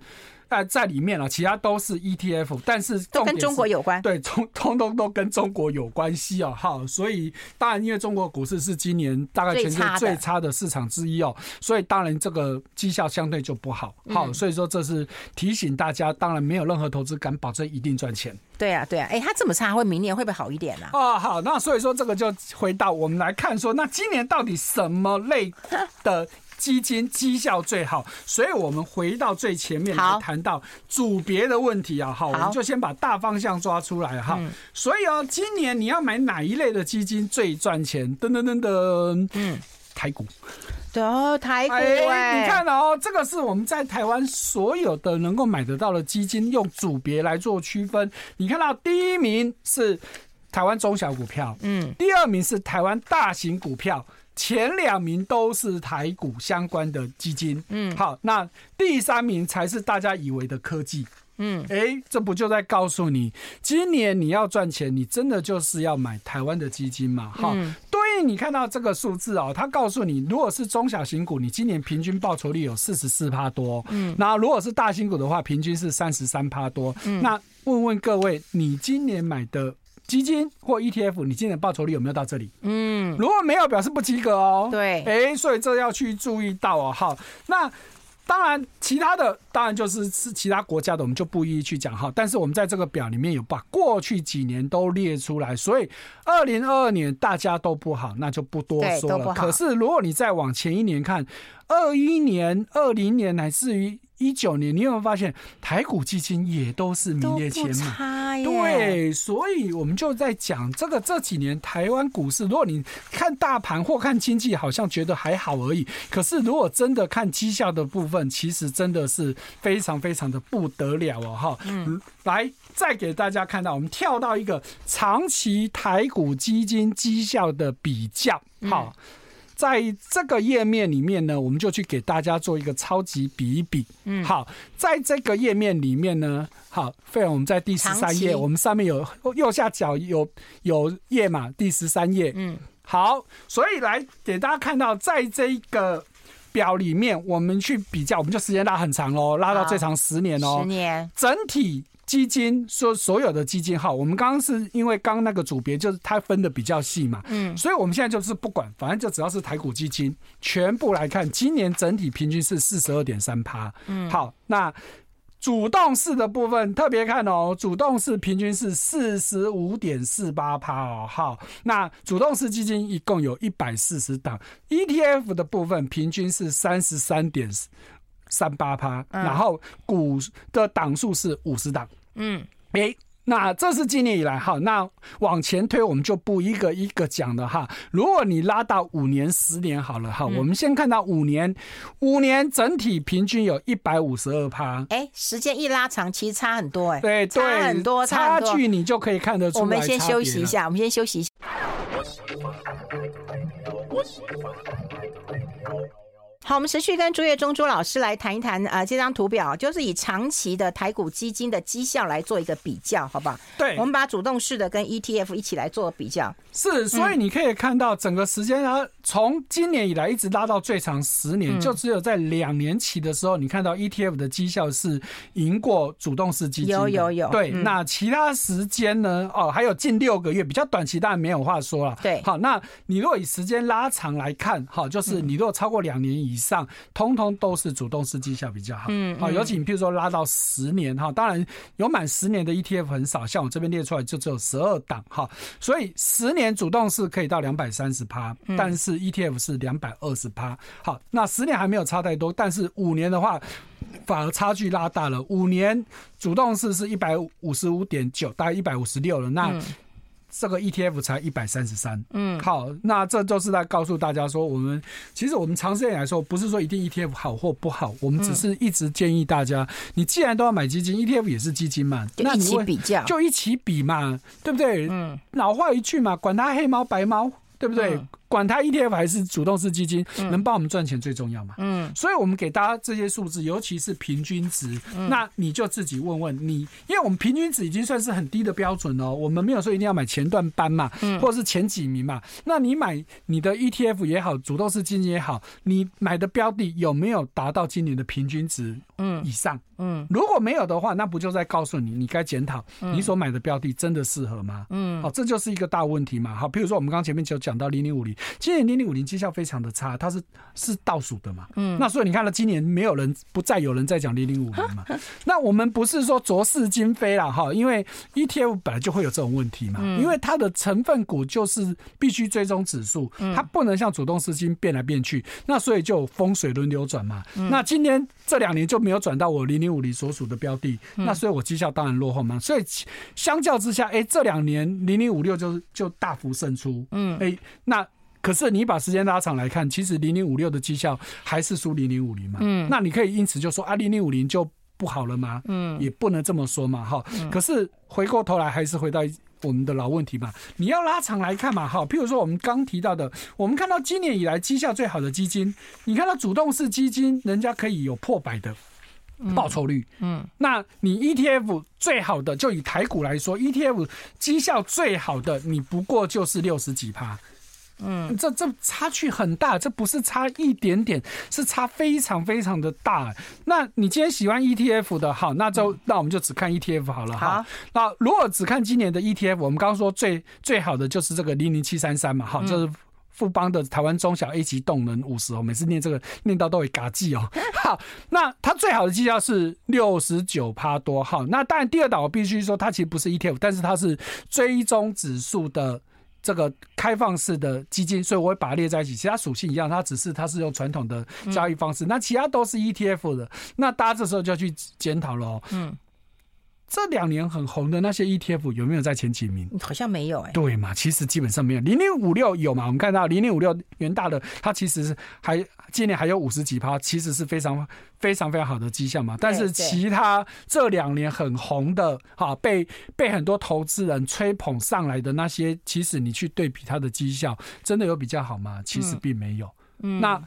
在在里面了，其他都是 ETF，但是都跟中国有关。对，通通通都跟中国有关系哦。好，所以当然，因为中国股市是今年大概全世界最差的市场之一哦，所以当然这个绩效相对就不好。好，所以说这是提醒大家，当然没有任何投资敢保证一定赚钱。对啊，对啊，哎，它这么差，会明年会不会好一点呢？哦，好，那所以说这个就回到我们来看说，那今年到底什么类的？基金绩效最好，所以我们回到最前面来谈到组别的问题啊。好，我们就先把大方向抓出来哈。所以哦，今年你要买哪一类的基金最赚钱？噔噔噔噔，嗯，台股。对哦，台股。哎，你看哦，这个是我们在台湾所有的能够买得到的基金，用组别来做区分。你看到第一名是台湾中小股票，嗯，第二名是台湾大型股票。前两名都是台股相关的基金，嗯，好，那第三名才是大家以为的科技，嗯，哎、欸，这不就在告诉你，今年你要赚钱，你真的就是要买台湾的基金嘛？好，对于你看到这个数字哦，它告诉你，如果是中小型股，你今年平均报酬率有四十四趴多，嗯，那如果是大型股的话，平均是三十三趴多，嗯，那问问各位，你今年买的？基金或 ETF，你今年报酬率有没有到这里？嗯，如果没有，表示不及格哦。对，哎、欸，所以这要去注意到哦。好，那当然，其他的当然就是是其他国家的，我们就不一一去讲哈。但是我们在这个表里面有把过去几年都列出来，所以二零二二年大家都不好，那就不多说了。可是如果你再往前一年看，二一年、二零年乃至于。一九年，你有没有发现台股基金也都是名列前茅？对，所以我们就在讲这个这几年台湾股市，如果你看大盘或看经济，好像觉得还好而已。可是如果真的看绩效的部分，其实真的是非常非常的不得了哦！哈，嗯，来再给大家看到，我们跳到一个长期台股基金绩效的比较，好。在这个页面里面呢，我们就去给大家做一个超级比一比。嗯，好，在这个页面里面呢，好，费尔，我们在第十三页，我们上面有右下角有有页码，第十三页。嗯，好，所以来给大家看到，在这个表里面，我们去比较，我们就时间拉很长喽，拉到最长十年哦，十年整体。基金说所有的基金号，我们刚刚是因为刚刚那个组别就是它分的比较细嘛，嗯，所以我们现在就是不管，反正就只要是台股基金，全部来看，今年整体平均是四十二点三趴，嗯，好，那主动式的部分特别看哦，主动式平均是四十五点四八趴哦，好，那主动式基金一共有一百四十档，ETF 的部分平均是三十三点。三八趴，然后股的档数是五十档，嗯，诶，那这是今年以来哈，那往前推我们就不一个一个讲了哈。如果你拉到五年、十年好了哈，我们先看到五年，五年整体平均有一百五十二趴。哎，时间一拉长，其实差很多哎，对，差很多，差距你就可以看得出来。我们先休息一下，我们先休息一下。好，我们持续跟朱月忠朱老师来谈一谈啊、呃，这张图表就是以长期的台股基金的绩效来做一个比较，好不好？对，我们把主动式的跟 ETF 一起来做比较。是，所以你可以看到整个时间啊，从今年以来一直拉到最长十年，嗯、就只有在两年期的时候，你看到 ETF 的绩效是赢过主动式基金。有有有。对，嗯、那其他时间呢？哦，还有近六个月比较短期，当然没有话说了。对，好，那你如果以时间拉长来看，好，就是你如果超过两年以以上，通通都是主动式绩效比较好。嗯，好，尤其你譬如说拉到十年哈，当然有满十年的 ETF 很少，像我这边列出来就只有十二档哈，所以十年主动式可以到两百三十趴，但是 ETF 是两百二十趴。好，那十年还没有差太多，但是五年的话反而差距拉大了。五年主动式是一百五十五点九，大概一百五十六了。那这个 ETF 才一百三十三。嗯，好，那这就是在告诉大家说，我们其实我们长时间来说，不是说一定 ETF 好或不好，我们只是一直建议大家，你既然都要买基金，ETF 也是基金嘛，那一起比较，就一起比嘛，对不对？嗯，老话一句嘛，管它黑猫白猫，对不对？管它 ETF 还是主动式基金，能帮我们赚钱最重要嘛？嗯，所以我们给大家这些数字，尤其是平均值，那你就自己问问你，因为我们平均值已经算是很低的标准哦。我们没有说一定要买前段班嘛，或者是前几名嘛。那你买你的 ETF 也好，主动式基金也好，你买的标的有没有达到今年的平均值？嗯，以上。嗯，如果没有的话，那不就在告诉你，你该检讨你所买的标的真的适合吗？嗯，好，这就是一个大问题嘛。好，比如说我们刚前面就讲到零零五零。今年零零五零绩效非常的差，它是是倒数的嘛，嗯，那所以你看到今年没有人不再有人在讲零零五零嘛，<laughs> 那我们不是说浊是今非啦哈，因为 ETF 本来就会有这种问题嘛，因为它的成分股就是必须追踪指数，它不能像主动资金变来变去，那所以就风水轮流转嘛，那今年这两年就没有转到我零零五零所属的标的，那所以我绩效当然落后嘛，所以相较之下，哎，这两年零零五六就就大幅胜出，嗯，哎，那。可是你把时间拉长来看，其实零零五六的绩效还是输零零五零嘛。嗯，那你可以因此就说啊，零零五零就不好了吗？嗯，也不能这么说嘛。哈，可是回过头来还是回到我们的老问题嘛。你要拉长来看嘛。哈，譬如说我们刚提到的，我们看到今年以来绩效最好的基金，你看到主动式基金，人家可以有破百的报酬率。嗯，那你 ETF 最好的，就以台股来说，ETF 绩效最好的，你不过就是六十几趴。嗯，这这差距很大，这不是差一点点，是差非常非常的大。那你今天喜欢 ETF 的，好，那就那我们就只看 ETF 好了哈。那如果只看今年的 ETF，我们刚刚说最最好的就是这个零零七三三嘛，哈，就是富邦的台湾中小 A 级动能五十哦，每次念这个念到都会嘎记哦。<laughs> 好，那它最好的绩效是六十九趴多，好，那当然第二档我必须说它其实不是 ETF，但是它是追踪指数的。这个开放式的基金，所以我会把它列在一起。其他属性一样，它只是它是用传统的交易方式，那其他都是 ETF 的。那大家这时候就要去检讨了。嗯。这两年很红的那些 ETF 有没有在前几名？好像没有哎、欸。对嘛，其实基本上没有。零零五六有嘛？我们看到零零五六元大的，它其实是还今年还有五十几趴，其实是非常非常非常好的绩效嘛。但是其他这两年很红的，哈，被被很多投资人吹捧上来的那些，其实你去对比它的绩效，真的有比较好吗？其实并没有。嗯。那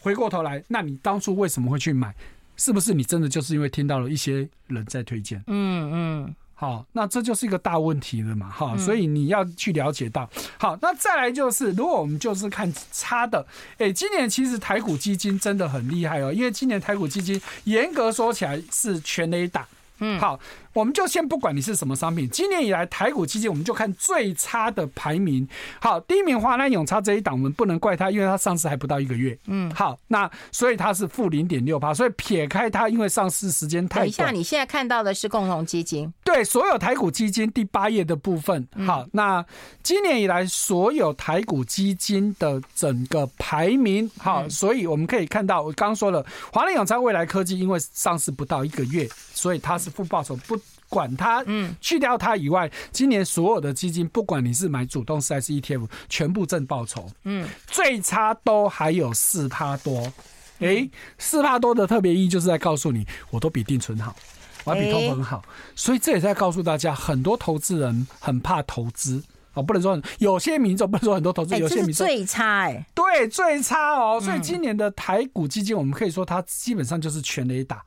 回过头来，那你当初为什么会去买？是不是你真的就是因为听到了一些人在推荐？嗯嗯，好，那这就是一个大问题了嘛，哈，所以你要去了解到。好，那再来就是，如果我们就是看差的，哎，今年其实台股基金真的很厉害哦，因为今年台股基金严格说起来是全 A 打。嗯，好。我们就先不管你是什么商品，今年以来台股基金，我们就看最差的排名。好，第一名华南永昌这一档，我们不能怪它，因为它上市还不到一个月。嗯，好，那所以它是负零点六八，所以撇开它，因为上市时间太短。等一下，你现在看到的是共同基金，对，所有台股基金第八页的部分。好，那今年以来所有台股基金的整个排名，好，所以我们可以看到，我刚刚说了，华南永昌、未来科技，因为上市不到一个月，所以它是负报酬不。管它，嗯，去掉它以外，今年所有的基金，不管你是买主动式还是 ETF，全部正报酬，嗯，最差都还有四趴多，哎、欸，四趴多的特别意义就是在告诉你，我都比定存好，我还比通膨好，所以这也在告诉大家，很多投资人很怕投资。哦，不能说有些民众不能说很多投资，有些民众最差哎，对，最差哦，所以今年的台股基金，我们可以说它基本上就是全雷打。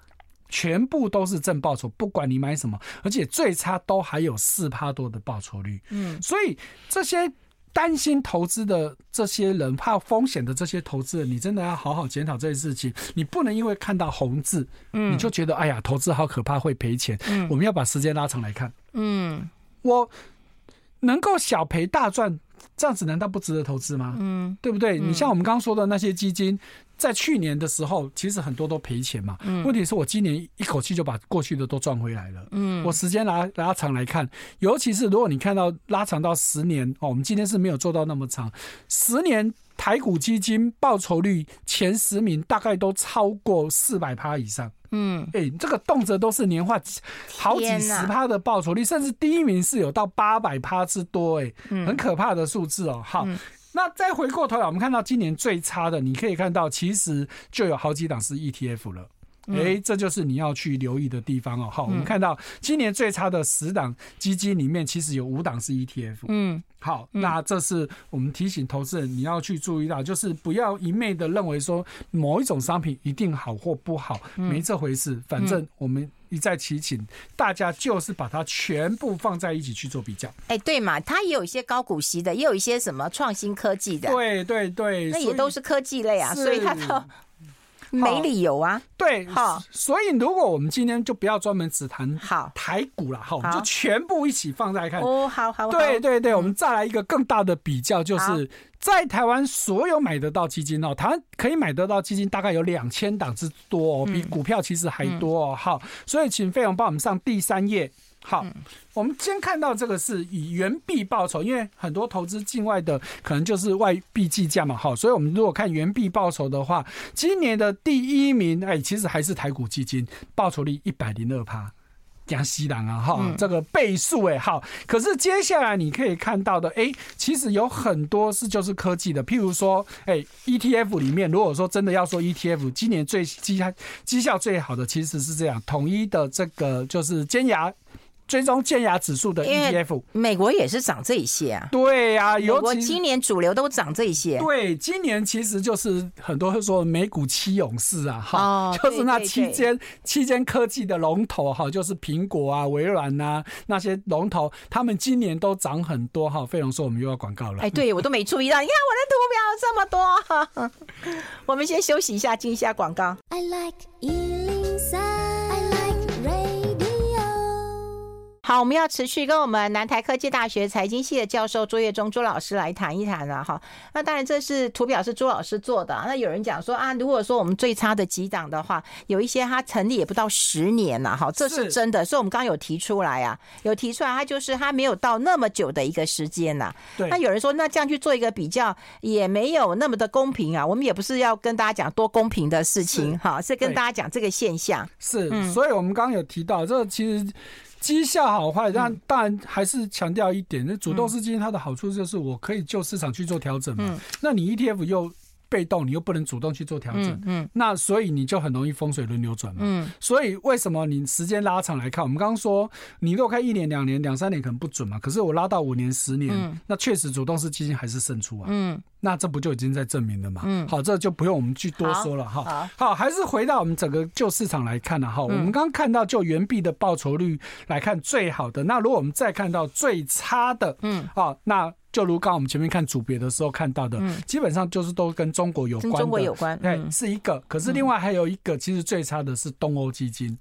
全部都是正报酬，不管你买什么，而且最差都还有四趴多的报酬率。嗯，所以这些担心投资的这些人，怕风险的这些投资人，你真的要好好检讨这件事情。你不能因为看到红字，嗯，你就觉得哎呀，投资好可怕，会赔钱。嗯，我们要把时间拉长来看。嗯，我能够小赔大赚，这样子难道不值得投资吗？嗯，对不对？你像我们刚刚说的那些基金。在去年的时候，其实很多都赔钱嘛。嗯。问题是我今年一口气就把过去的都赚回来了。嗯。我时间拉拉长来看，尤其是如果你看到拉长到十年哦，我们今天是没有做到那么长，十年。台股基金报酬率前十名大概都超过四百趴以上。嗯，哎、欸，这个动辄都是年化好几十趴的报酬率，甚至第一名是有到八百趴之多，哎，很可怕的数字哦。好，那再回过头来，我们看到今年最差的，你可以看到其实就有好几档是 ETF 了。哎、欸，这就是你要去留意的地方哦。好，我们看到今年最差的十档基金里面，其实有五档是 ETF。嗯，好，那这是我们提醒投资人你要去注意到，就是不要一昧的认为说某一种商品一定好或不好，没这回事。反正我们一再提醒大家，就是把它全部放在一起去做比较。哎，对嘛，它也有一些高股息的，也有一些什么创新科技的。对对对，那也都是科技类啊，所以它都。没理由啊，对，好，所以如果我们今天就不要专门只谈好。台股了，好，我们就全部一起放在看。哦，好好，对对对，我们再来一个更大的比较，就是在台湾所有买得到基金哦，台湾可以买得到基金大概有两千档之多哦，比股票其实还多哦，好，所以请费勇帮我们上第三页。好，我们先看到这个是以元币报酬，因为很多投资境外的可能就是外币计价嘛。好，所以我们如果看元币报酬的话，今年的第一名，哎，其实还是台股基金，报酬率一百零二趴，江西郎啊，哈，这个倍数哎，好。可是接下来你可以看到的，哎，其实有很多是就是科技的，譬如说，哎，ETF 里面，如果说真的要说 ETF，今年最绩绩效最好的其实是这样，统一的这个就是尖牙。追踪尖牙指数的 ETF，美国也是涨这一些啊。对啊，尤其今年主流都涨这一些。对，今年其实就是很多会说美股七勇士啊，哈、哦，就是那期间期间科技的龙头哈，就是苹果啊、微软呐那些龙头，他们今年都涨很多哈。费龙说我们又要广告了，哎，对我都没注意到，你看我的图表这么多。我们先休息一下，进一下广告。I like 好，我们要持续跟我们南台科技大学财经系的教授朱月忠朱老师来谈一谈了哈。那当然，这是图表是朱老师做的。那有人讲说啊，如果说我们最差的几档的话，有一些它成立也不到十年了哈，这是真的。所以我们刚刚有提出来啊，有提出来，它就是它没有到那么久的一个时间呐。对。那有人说，那这样去做一个比较也没有那么的公平啊。我们也不是要跟大家讲多公平的事情哈，是跟大家讲这个现象。是，所以我们刚刚有提到，这其实。绩效好坏，但当然还是强调一点，那主动式基金它的好处就是我可以就市场去做调整嘛。那你 ETF 又被动，你又不能主动去做调整，嗯，那所以你就很容易风水轮流转嘛。嗯，所以为什么你时间拉长来看，我们刚刚说你如果看一年、两年、两三年可能不准嘛，可是我拉到五年、十年，那确实主动式基金还是胜出啊。嗯。那这不就已经在证明了嘛？嗯，好，这就不用我们去多说了哈。好，好，还是回到我们整个旧市场来看了哈。我们刚刚看到就原币的报酬率来看最好的，那如果我们再看到最差的，嗯，好，那就如刚刚我们前面看组别的时候看到的，基本上就是都跟中国有关的，中国有关，对，是一个。可是另外还有一个，其实最差的是东欧基金。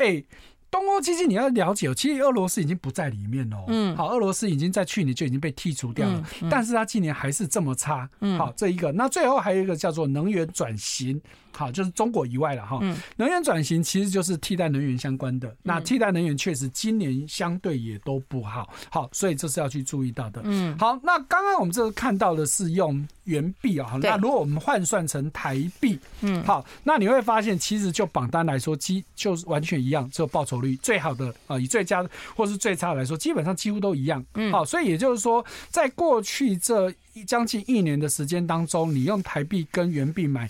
哎。东欧基金你要了解哦，其实俄罗斯已经不在里面哦。嗯，好，俄罗斯已经在去年就已经被剔除掉了，但是它今年还是这么差。嗯，好，这一个，那最后还有一个叫做能源转型。好，就是中国以外了哈。能源转型其实就是替代能源相关的。那替代能源确实今年相对也都不好。好，所以这是要去注意到的。嗯，好，那刚刚我们这个看到的是用元币啊。那如果我们换算成台币，嗯，好，那你会发现其实就榜单来说，基就是完全一样，只有报酬率最好的啊，以最佳或是最差的来说，基本上几乎都一样。嗯，好，所以也就是说，在过去这将近一年的时间当中，你用台币跟元币买。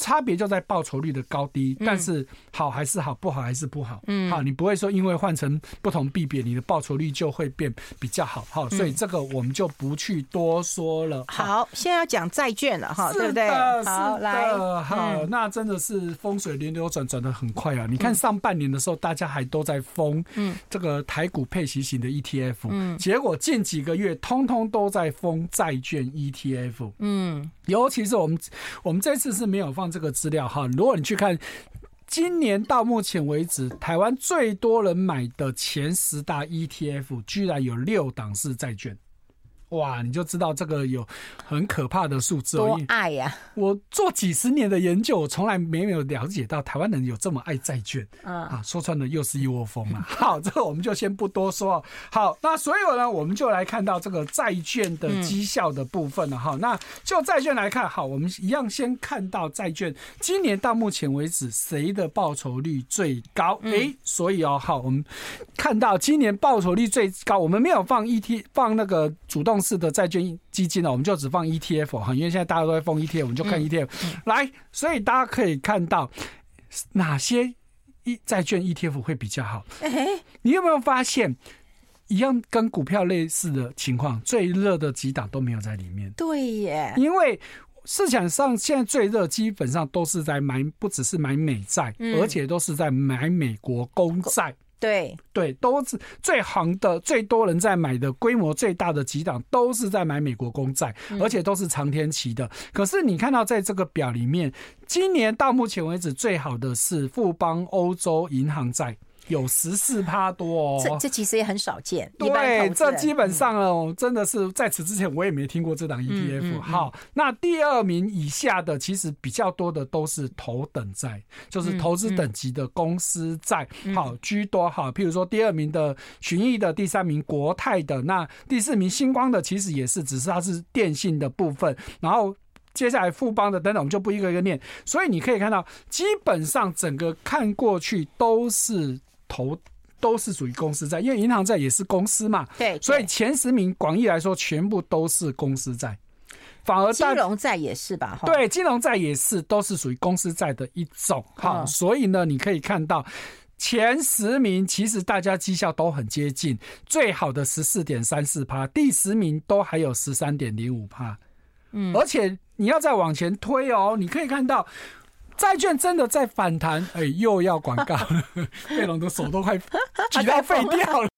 差别就在报酬率的高低，但是好还是好，不好还是不好。嗯，好，你不会说因为换成不同币别，你的报酬率就会变比较好。好，所以这个我们就不去多说了。好，现在要讲债券了哈，对不对？好，来，好，那真的是风水轮流转，转的很快啊！你看上半年的时候，大家还都在封，嗯，这个台股配息型的 ETF，嗯，结果近几个月通通都在封债券 ETF，嗯，尤其是我们我们这次是没有放。这个资料哈，如果你去看今年到目前为止，台湾最多人买的前十大 ETF，居然有六档是债券。哇，你就知道这个有很可怕的数字。多爱呀！我做几十年的研究，我从来没有了解到台湾人有这么爱债券。嗯啊，说穿了又是一窝蜂了。<laughs> 好，这个我们就先不多说。好，那所以呢，我们就来看到这个债券的绩效的部分了哈。那就债券来看，好，我们一样先看到债券今年到目前为止谁的报酬率最高？哎，所以哦，好，我们看到今年报酬率最高，我们没有放 ET 放那个主动式的债券基金呢，我们就只放 ETF 哈，因为现在大家都在放 ETF，我们就看 ETF 来，所以大家可以看到哪些一债券 ETF 会比较好。你有没有发现一样跟股票类似的情况？最热的几档都没有在里面。对耶，因为市场上现在最热基本上都是在买，不只是买美债，而且都是在买美国公债。对对，都是最行的、最多人在买的、规模最大的几档，都是在买美国公债，而且都是长天期的。可是你看到在这个表里面，今年到目前为止最好的是富邦欧洲银行债。有十四趴多哦，这这其实也很少见。对，这基本上哦，真的是在此之前我也没听过这档 ETF。好，那第二名以下的其实比较多的都是头等债，就是投资等级的公司债，好居多。好，譬如说第二名的群益的，第三名国泰的，那第四名星光的，其实也是，只是它是电信的部分。然后接下来富邦的等等，我们就不一个一个念。所以你可以看到，基本上整个看过去都是。投都是属于公司债，因为银行债也是公司嘛，对，所以前十名广义来说全部都是公司债，反而金融债也是吧？对，金融债也是都是属于公司债的一种。好，所以呢，你可以看到前十名其实大家绩效都很接近，最好的十四点三四趴，第十名都还有十三点零五趴，嗯，而且你要再往前推哦，你可以看到。债券真的在反弹，哎，又要广告了，<laughs> 贝龙的手都快 <laughs> 举到废掉了。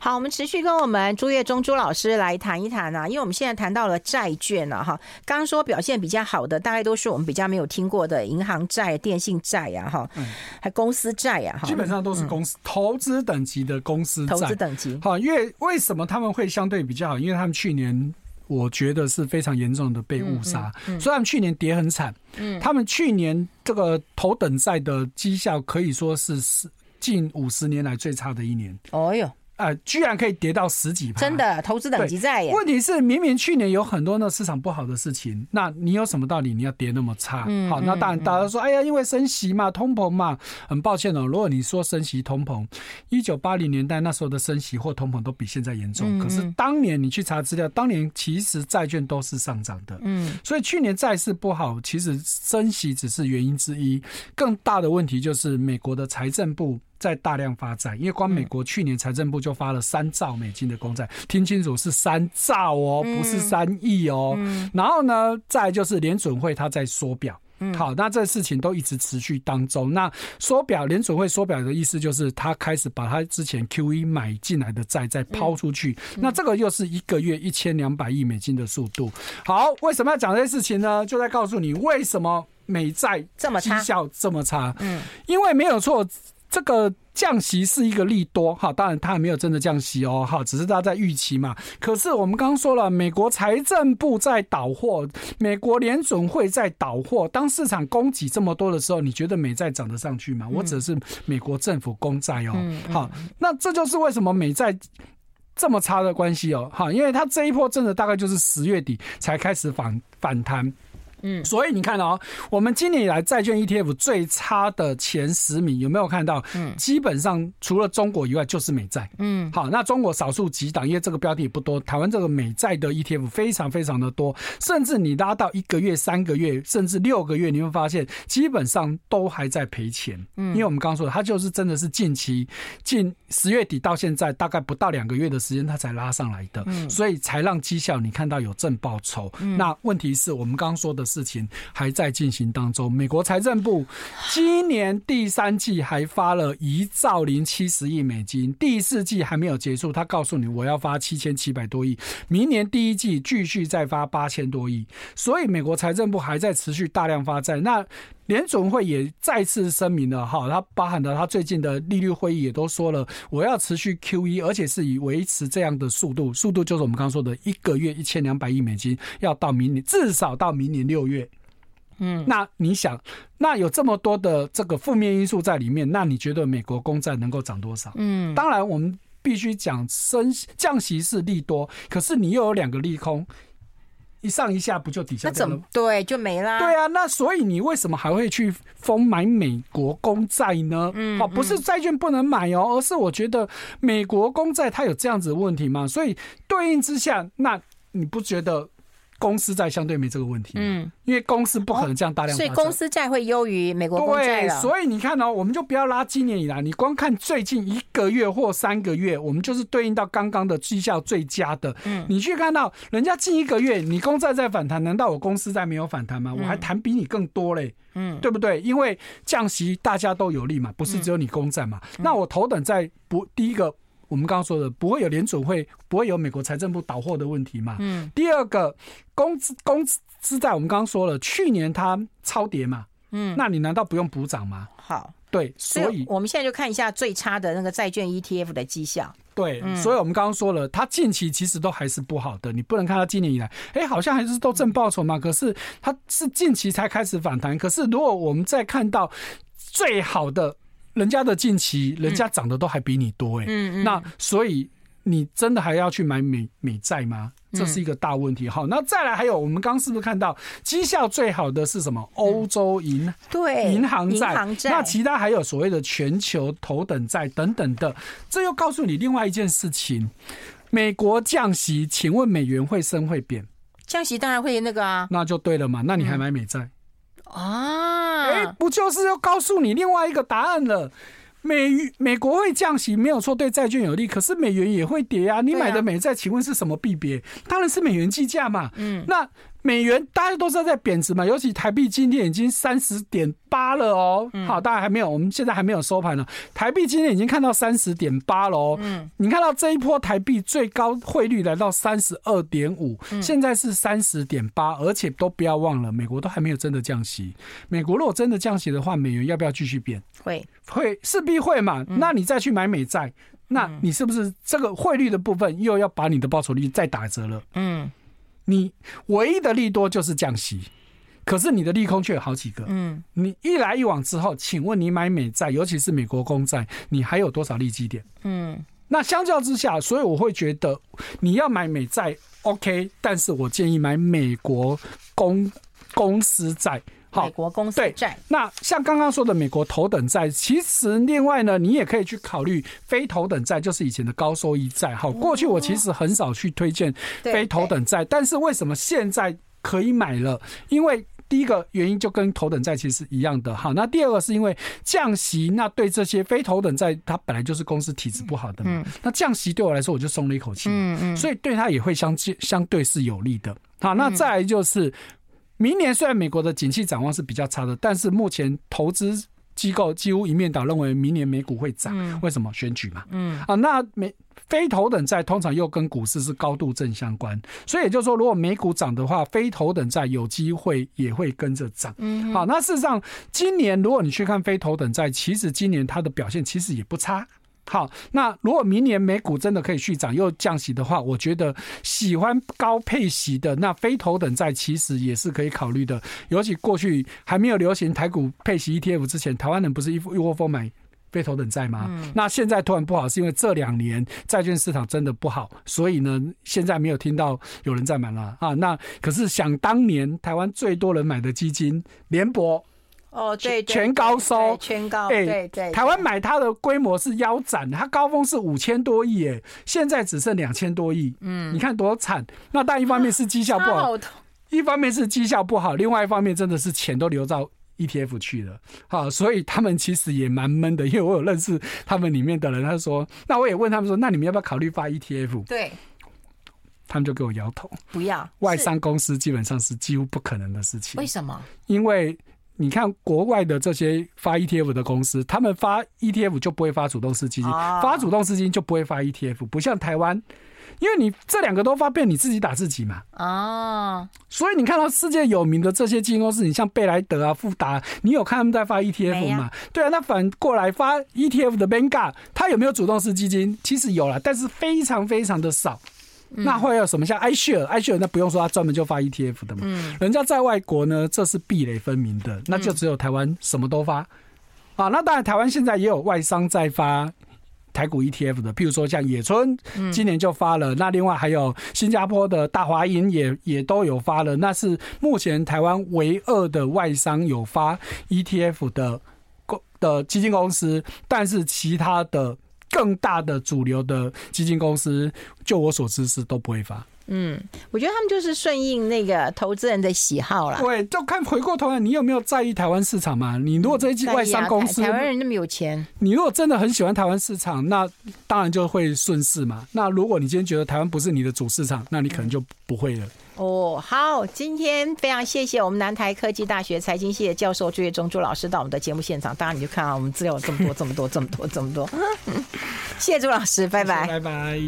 好，我们持续跟我们朱月忠朱老师来谈一谈啊，因为我们现在谈到了债券了哈，刚刚说表现比较好的，大概都是我们比较没有听过的银行债、电信债呀，哈，还公司债呀，哈，基本上都是公司投资等级的公司债，投资等级。好，因为为什么他们会相对比较好？因为他们去年。我觉得是非常严重的被误杀，虽然去年跌很惨，他们去年这个头等赛的绩效可以说是是近五十年来最差的一年。哦哟。呃，居然可以跌到十几趴，真的投资等级债耶。问题是，明明去年有很多那市场不好的事情，那你有什么道理你要跌那么差？嗯、好，那当然大家说，哎呀，因为升息嘛，通膨嘛。很抱歉哦，如果你说升息通膨，一九八零年代那时候的升息或通膨都比现在严重。嗯、可是当年你去查资料，当年其实债券都是上涨的。嗯，所以去年债市不好，其实升息只是原因之一，更大的问题就是美国的财政部。在大量发债，因为光美国去年财政部就发了三兆美金的公债，听清楚是三兆哦，不是三亿哦。然后呢，再就是联准会它在缩表，好，那这事情都一直持续当中。那缩表，联准会缩表的意思就是他开始把他之前 QE 买进来的债再抛出去，那这个又是一个月一千两百亿美金的速度。好，为什么要讲这些事情呢？就在告诉你为什么美债这么绩效这么差。嗯，因为没有错。这个降息是一个利多哈，当然它还没有真的降息哦哈，只是大家在预期嘛。可是我们刚刚说了，美国财政部在倒货，美国联准会在倒货。当市场供给这么多的时候，你觉得美债涨得上去吗？我指的是美国政府公债哦。好，那这就是为什么美债这么差的关系哦哈，因为它这一波真的大概就是十月底才开始反反弹。嗯，所以你看哦，我们今年以来债券 ETF 最差的前十名有没有看到？嗯，基本上除了中国以外就是美债。嗯，好，那中国少数几档，因为这个标的也不多。台湾这个美债的 ETF 非常非常的多，甚至你拉到一个月、三个月，甚至六个月，你会发现基本上都还在赔钱。嗯，因为我们刚刚说的，它就是真的是近期近十月底到现在大概不到两个月的时间，它才拉上来的。嗯，所以才让绩效你看到有正报酬。嗯，那问题是我们刚刚说的是。事情还在进行当中。美国财政部今年第三季还发了一兆零七十亿美金，第四季还没有结束，他告诉你我要发七千七百多亿，明年第一季继续再发八千多亿。所以美国财政部还在持续大量发债。那联准会也再次声明了哈，它包含了它最近的利率会议也都说了，我要持续 QE，而且是以维持这样的速度，速度就是我们刚刚说的一个月一千两百亿美金，要到明年至少到明年六月。嗯，那你想，那有这么多的这个负面因素在里面，那你觉得美国公债能够涨多少？嗯，当然我们必须讲升降息是利多，可是你又有两个利空。一上一下不就抵消掉了？那怎么对就没啦？对啊，那所以你为什么还会去疯买美国公债呢？嗯，好，不是债券不能买哦，而是我觉得美国公债它有这样子的问题嘛？所以对应之下，那你不觉得？公司债相对没这个问题，嗯，因为公司不可能这样大量，所以公司债会优于美国公债。对，所以你看哦，我们就不要拉今年以来，你光看最近一个月或三个月，我们就是对应到刚刚的绩效最佳的。嗯，你去看到人家近一个月，你公债在反弹，难道我公司债没有反弹吗？我还谈比你更多嘞，嗯，对不对？因为降息大家都有利嘛，不是只有你公债嘛。那我头等债不第一个。我们刚刚说的不会有联准会，不会有美国财政部倒货的问题嘛？嗯。第二个，公资公资债，我们刚刚说了，去年它超跌嘛？嗯。那你难道不用补涨吗？好，对，所以我们现在就看一下最差的那个债券 ETF 的绩效。对，所以我们刚刚说了，它近期其实都还是不好的。你不能看它今年以来，哎，好像还是都正报酬嘛。可是它是近期才开始反弹。可是如果我们再看到最好的。人家的近期，人家涨的都还比你多哎，嗯嗯，那所以你真的还要去买美美债吗？这是一个大问题。好，那再来还有，我们刚刚是不是看到绩效最好的是什么？欧洲银对银行债，那其他还有所谓的全球头等债等等的，这又告诉你另外一件事情：美国降息，请问美元会升会贬？降息当然会那个啊，那就对了嘛。那你还买美债？啊，哎，不就是要告诉你另外一个答案了？美美国会降息没有错，对债券有利，可是美元也会跌啊。你买的美债，请问是什么币别？当然是美元计价嘛。嗯，那。美元大家都知道在贬值嘛，尤其台币今天已经三十点八了哦。好，大家还没有，我们现在还没有收盘呢。台币今天已经看到三十点八了哦。嗯，你看到这一波台币最高汇率来到三十二点五，现在是三十点八，而且都不要忘了，美国都还没有真的降息。美国如果真的降息的话，美元要不要继续贬？会，会，势必会嘛。那你再去买美债，那你是不是这个汇率的部分又要把你的报酬率再打折了？嗯。你唯一的利多就是降息，可是你的利空却有好几个。嗯，你一来一往之后，请问你买美债，尤其是美国公债，你还有多少利基点？嗯，那相较之下，所以我会觉得你要买美债 OK，但是我建议买美国公公司债。美国公司债，那像刚刚说的美国头等债，其实另外呢，你也可以去考虑非头等债，就是以前的高收益债。好，过去我其实很少去推荐非头等债，但是为什么现在可以买了？因为第一个原因就跟头等债其实一样的。好，那第二个是因为降息，那对这些非头等债，它本来就是公司体质不好的嘛。那降息对我来说，我就松了一口气。嗯嗯，所以对它也会相相对是有利的。好，那再来就是。明年虽然美国的景气展望是比较差的，但是目前投资机构几乎一面倒认为明年美股会涨。嗯、为什么？选举嘛。嗯啊，那美非头等债通常又跟股市是高度正相关，所以也就是说，如果美股涨的话，非头等债有机会也会跟着涨。嗯，好，那事实上今年如果你去看非头等债，其实今年它的表现其实也不差。好，那如果明年美股真的可以续涨又降息的话，我觉得喜欢高配息的那非头等债其实也是可以考虑的。尤其过去还没有流行台股配息 ETF 之前，台湾人不是一一窝蜂买非头等债吗？嗯。那现在突然不好，是因为这两年债券市场真的不好，所以呢，现在没有听到有人在买了啊。那可是想当年台湾最多人买的基金联博。哦，对，全高收，全高，对对，对。台湾买它的规模是腰斩，它高峰是五千多亿，哎，现在只剩两千多亿，嗯，你看多惨。那但一方面是绩效不好，好一方面是绩效不好，另外一方面真的是钱都流到 ETF 去了，好，所以他们其实也蛮闷的。因为我有认识他们里面的人，他说，那我也问他们说，那你们要不要考虑发 ETF？对，他们就给我摇头，不要。外商公司基本上是几乎不可能的事情。为什么？因为。你看国外的这些发 ETF 的公司，他们发 ETF 就不会发主动式基金，发主动式基金就不会发 ETF，不像台湾，因为你这两个都发变，你自己打自己嘛。哦，所以你看到世界有名的这些基金公司，你像贝莱德啊、富达，你有看他们在发 ETF 吗？对啊，那反过来发 ETF 的 Vanguard，它有没有主动式基金？其实有了，但是非常非常的少。那会有什么？像 iShare，iShare 那不用说，它专门就发 ETF 的嘛。嗯，人家在外国呢，这是壁垒分明的，那就只有台湾什么都发。啊，那当然台湾现在也有外商在发台股 ETF 的，譬如说像野村，今年就发了。那另外还有新加坡的大华银也也都有发了。那是目前台湾唯二的外商有发 ETF 的公的基金公司，但是其他的。更大的主流的基金公司，就我所知是都不会发。嗯，我觉得他们就是顺应那个投资人的喜好啦。对，就看回过头来，你有没有在意台湾市场嘛？你如果这一季外商公司，台湾人那么有钱，你如果真的很喜欢台湾市场，那当然就会顺势嘛。那如果你今天觉得台湾不是你的主市场，那你可能就不会了。哦，好，今天非常谢谢我们南台科技大学财经系的教授朱月忠朱老师到我们的节目现场。当然，你就看啊，我们资料有这么多，这么多，这么多，这么多。<laughs> 谢谢朱老师，拜拜，拜拜。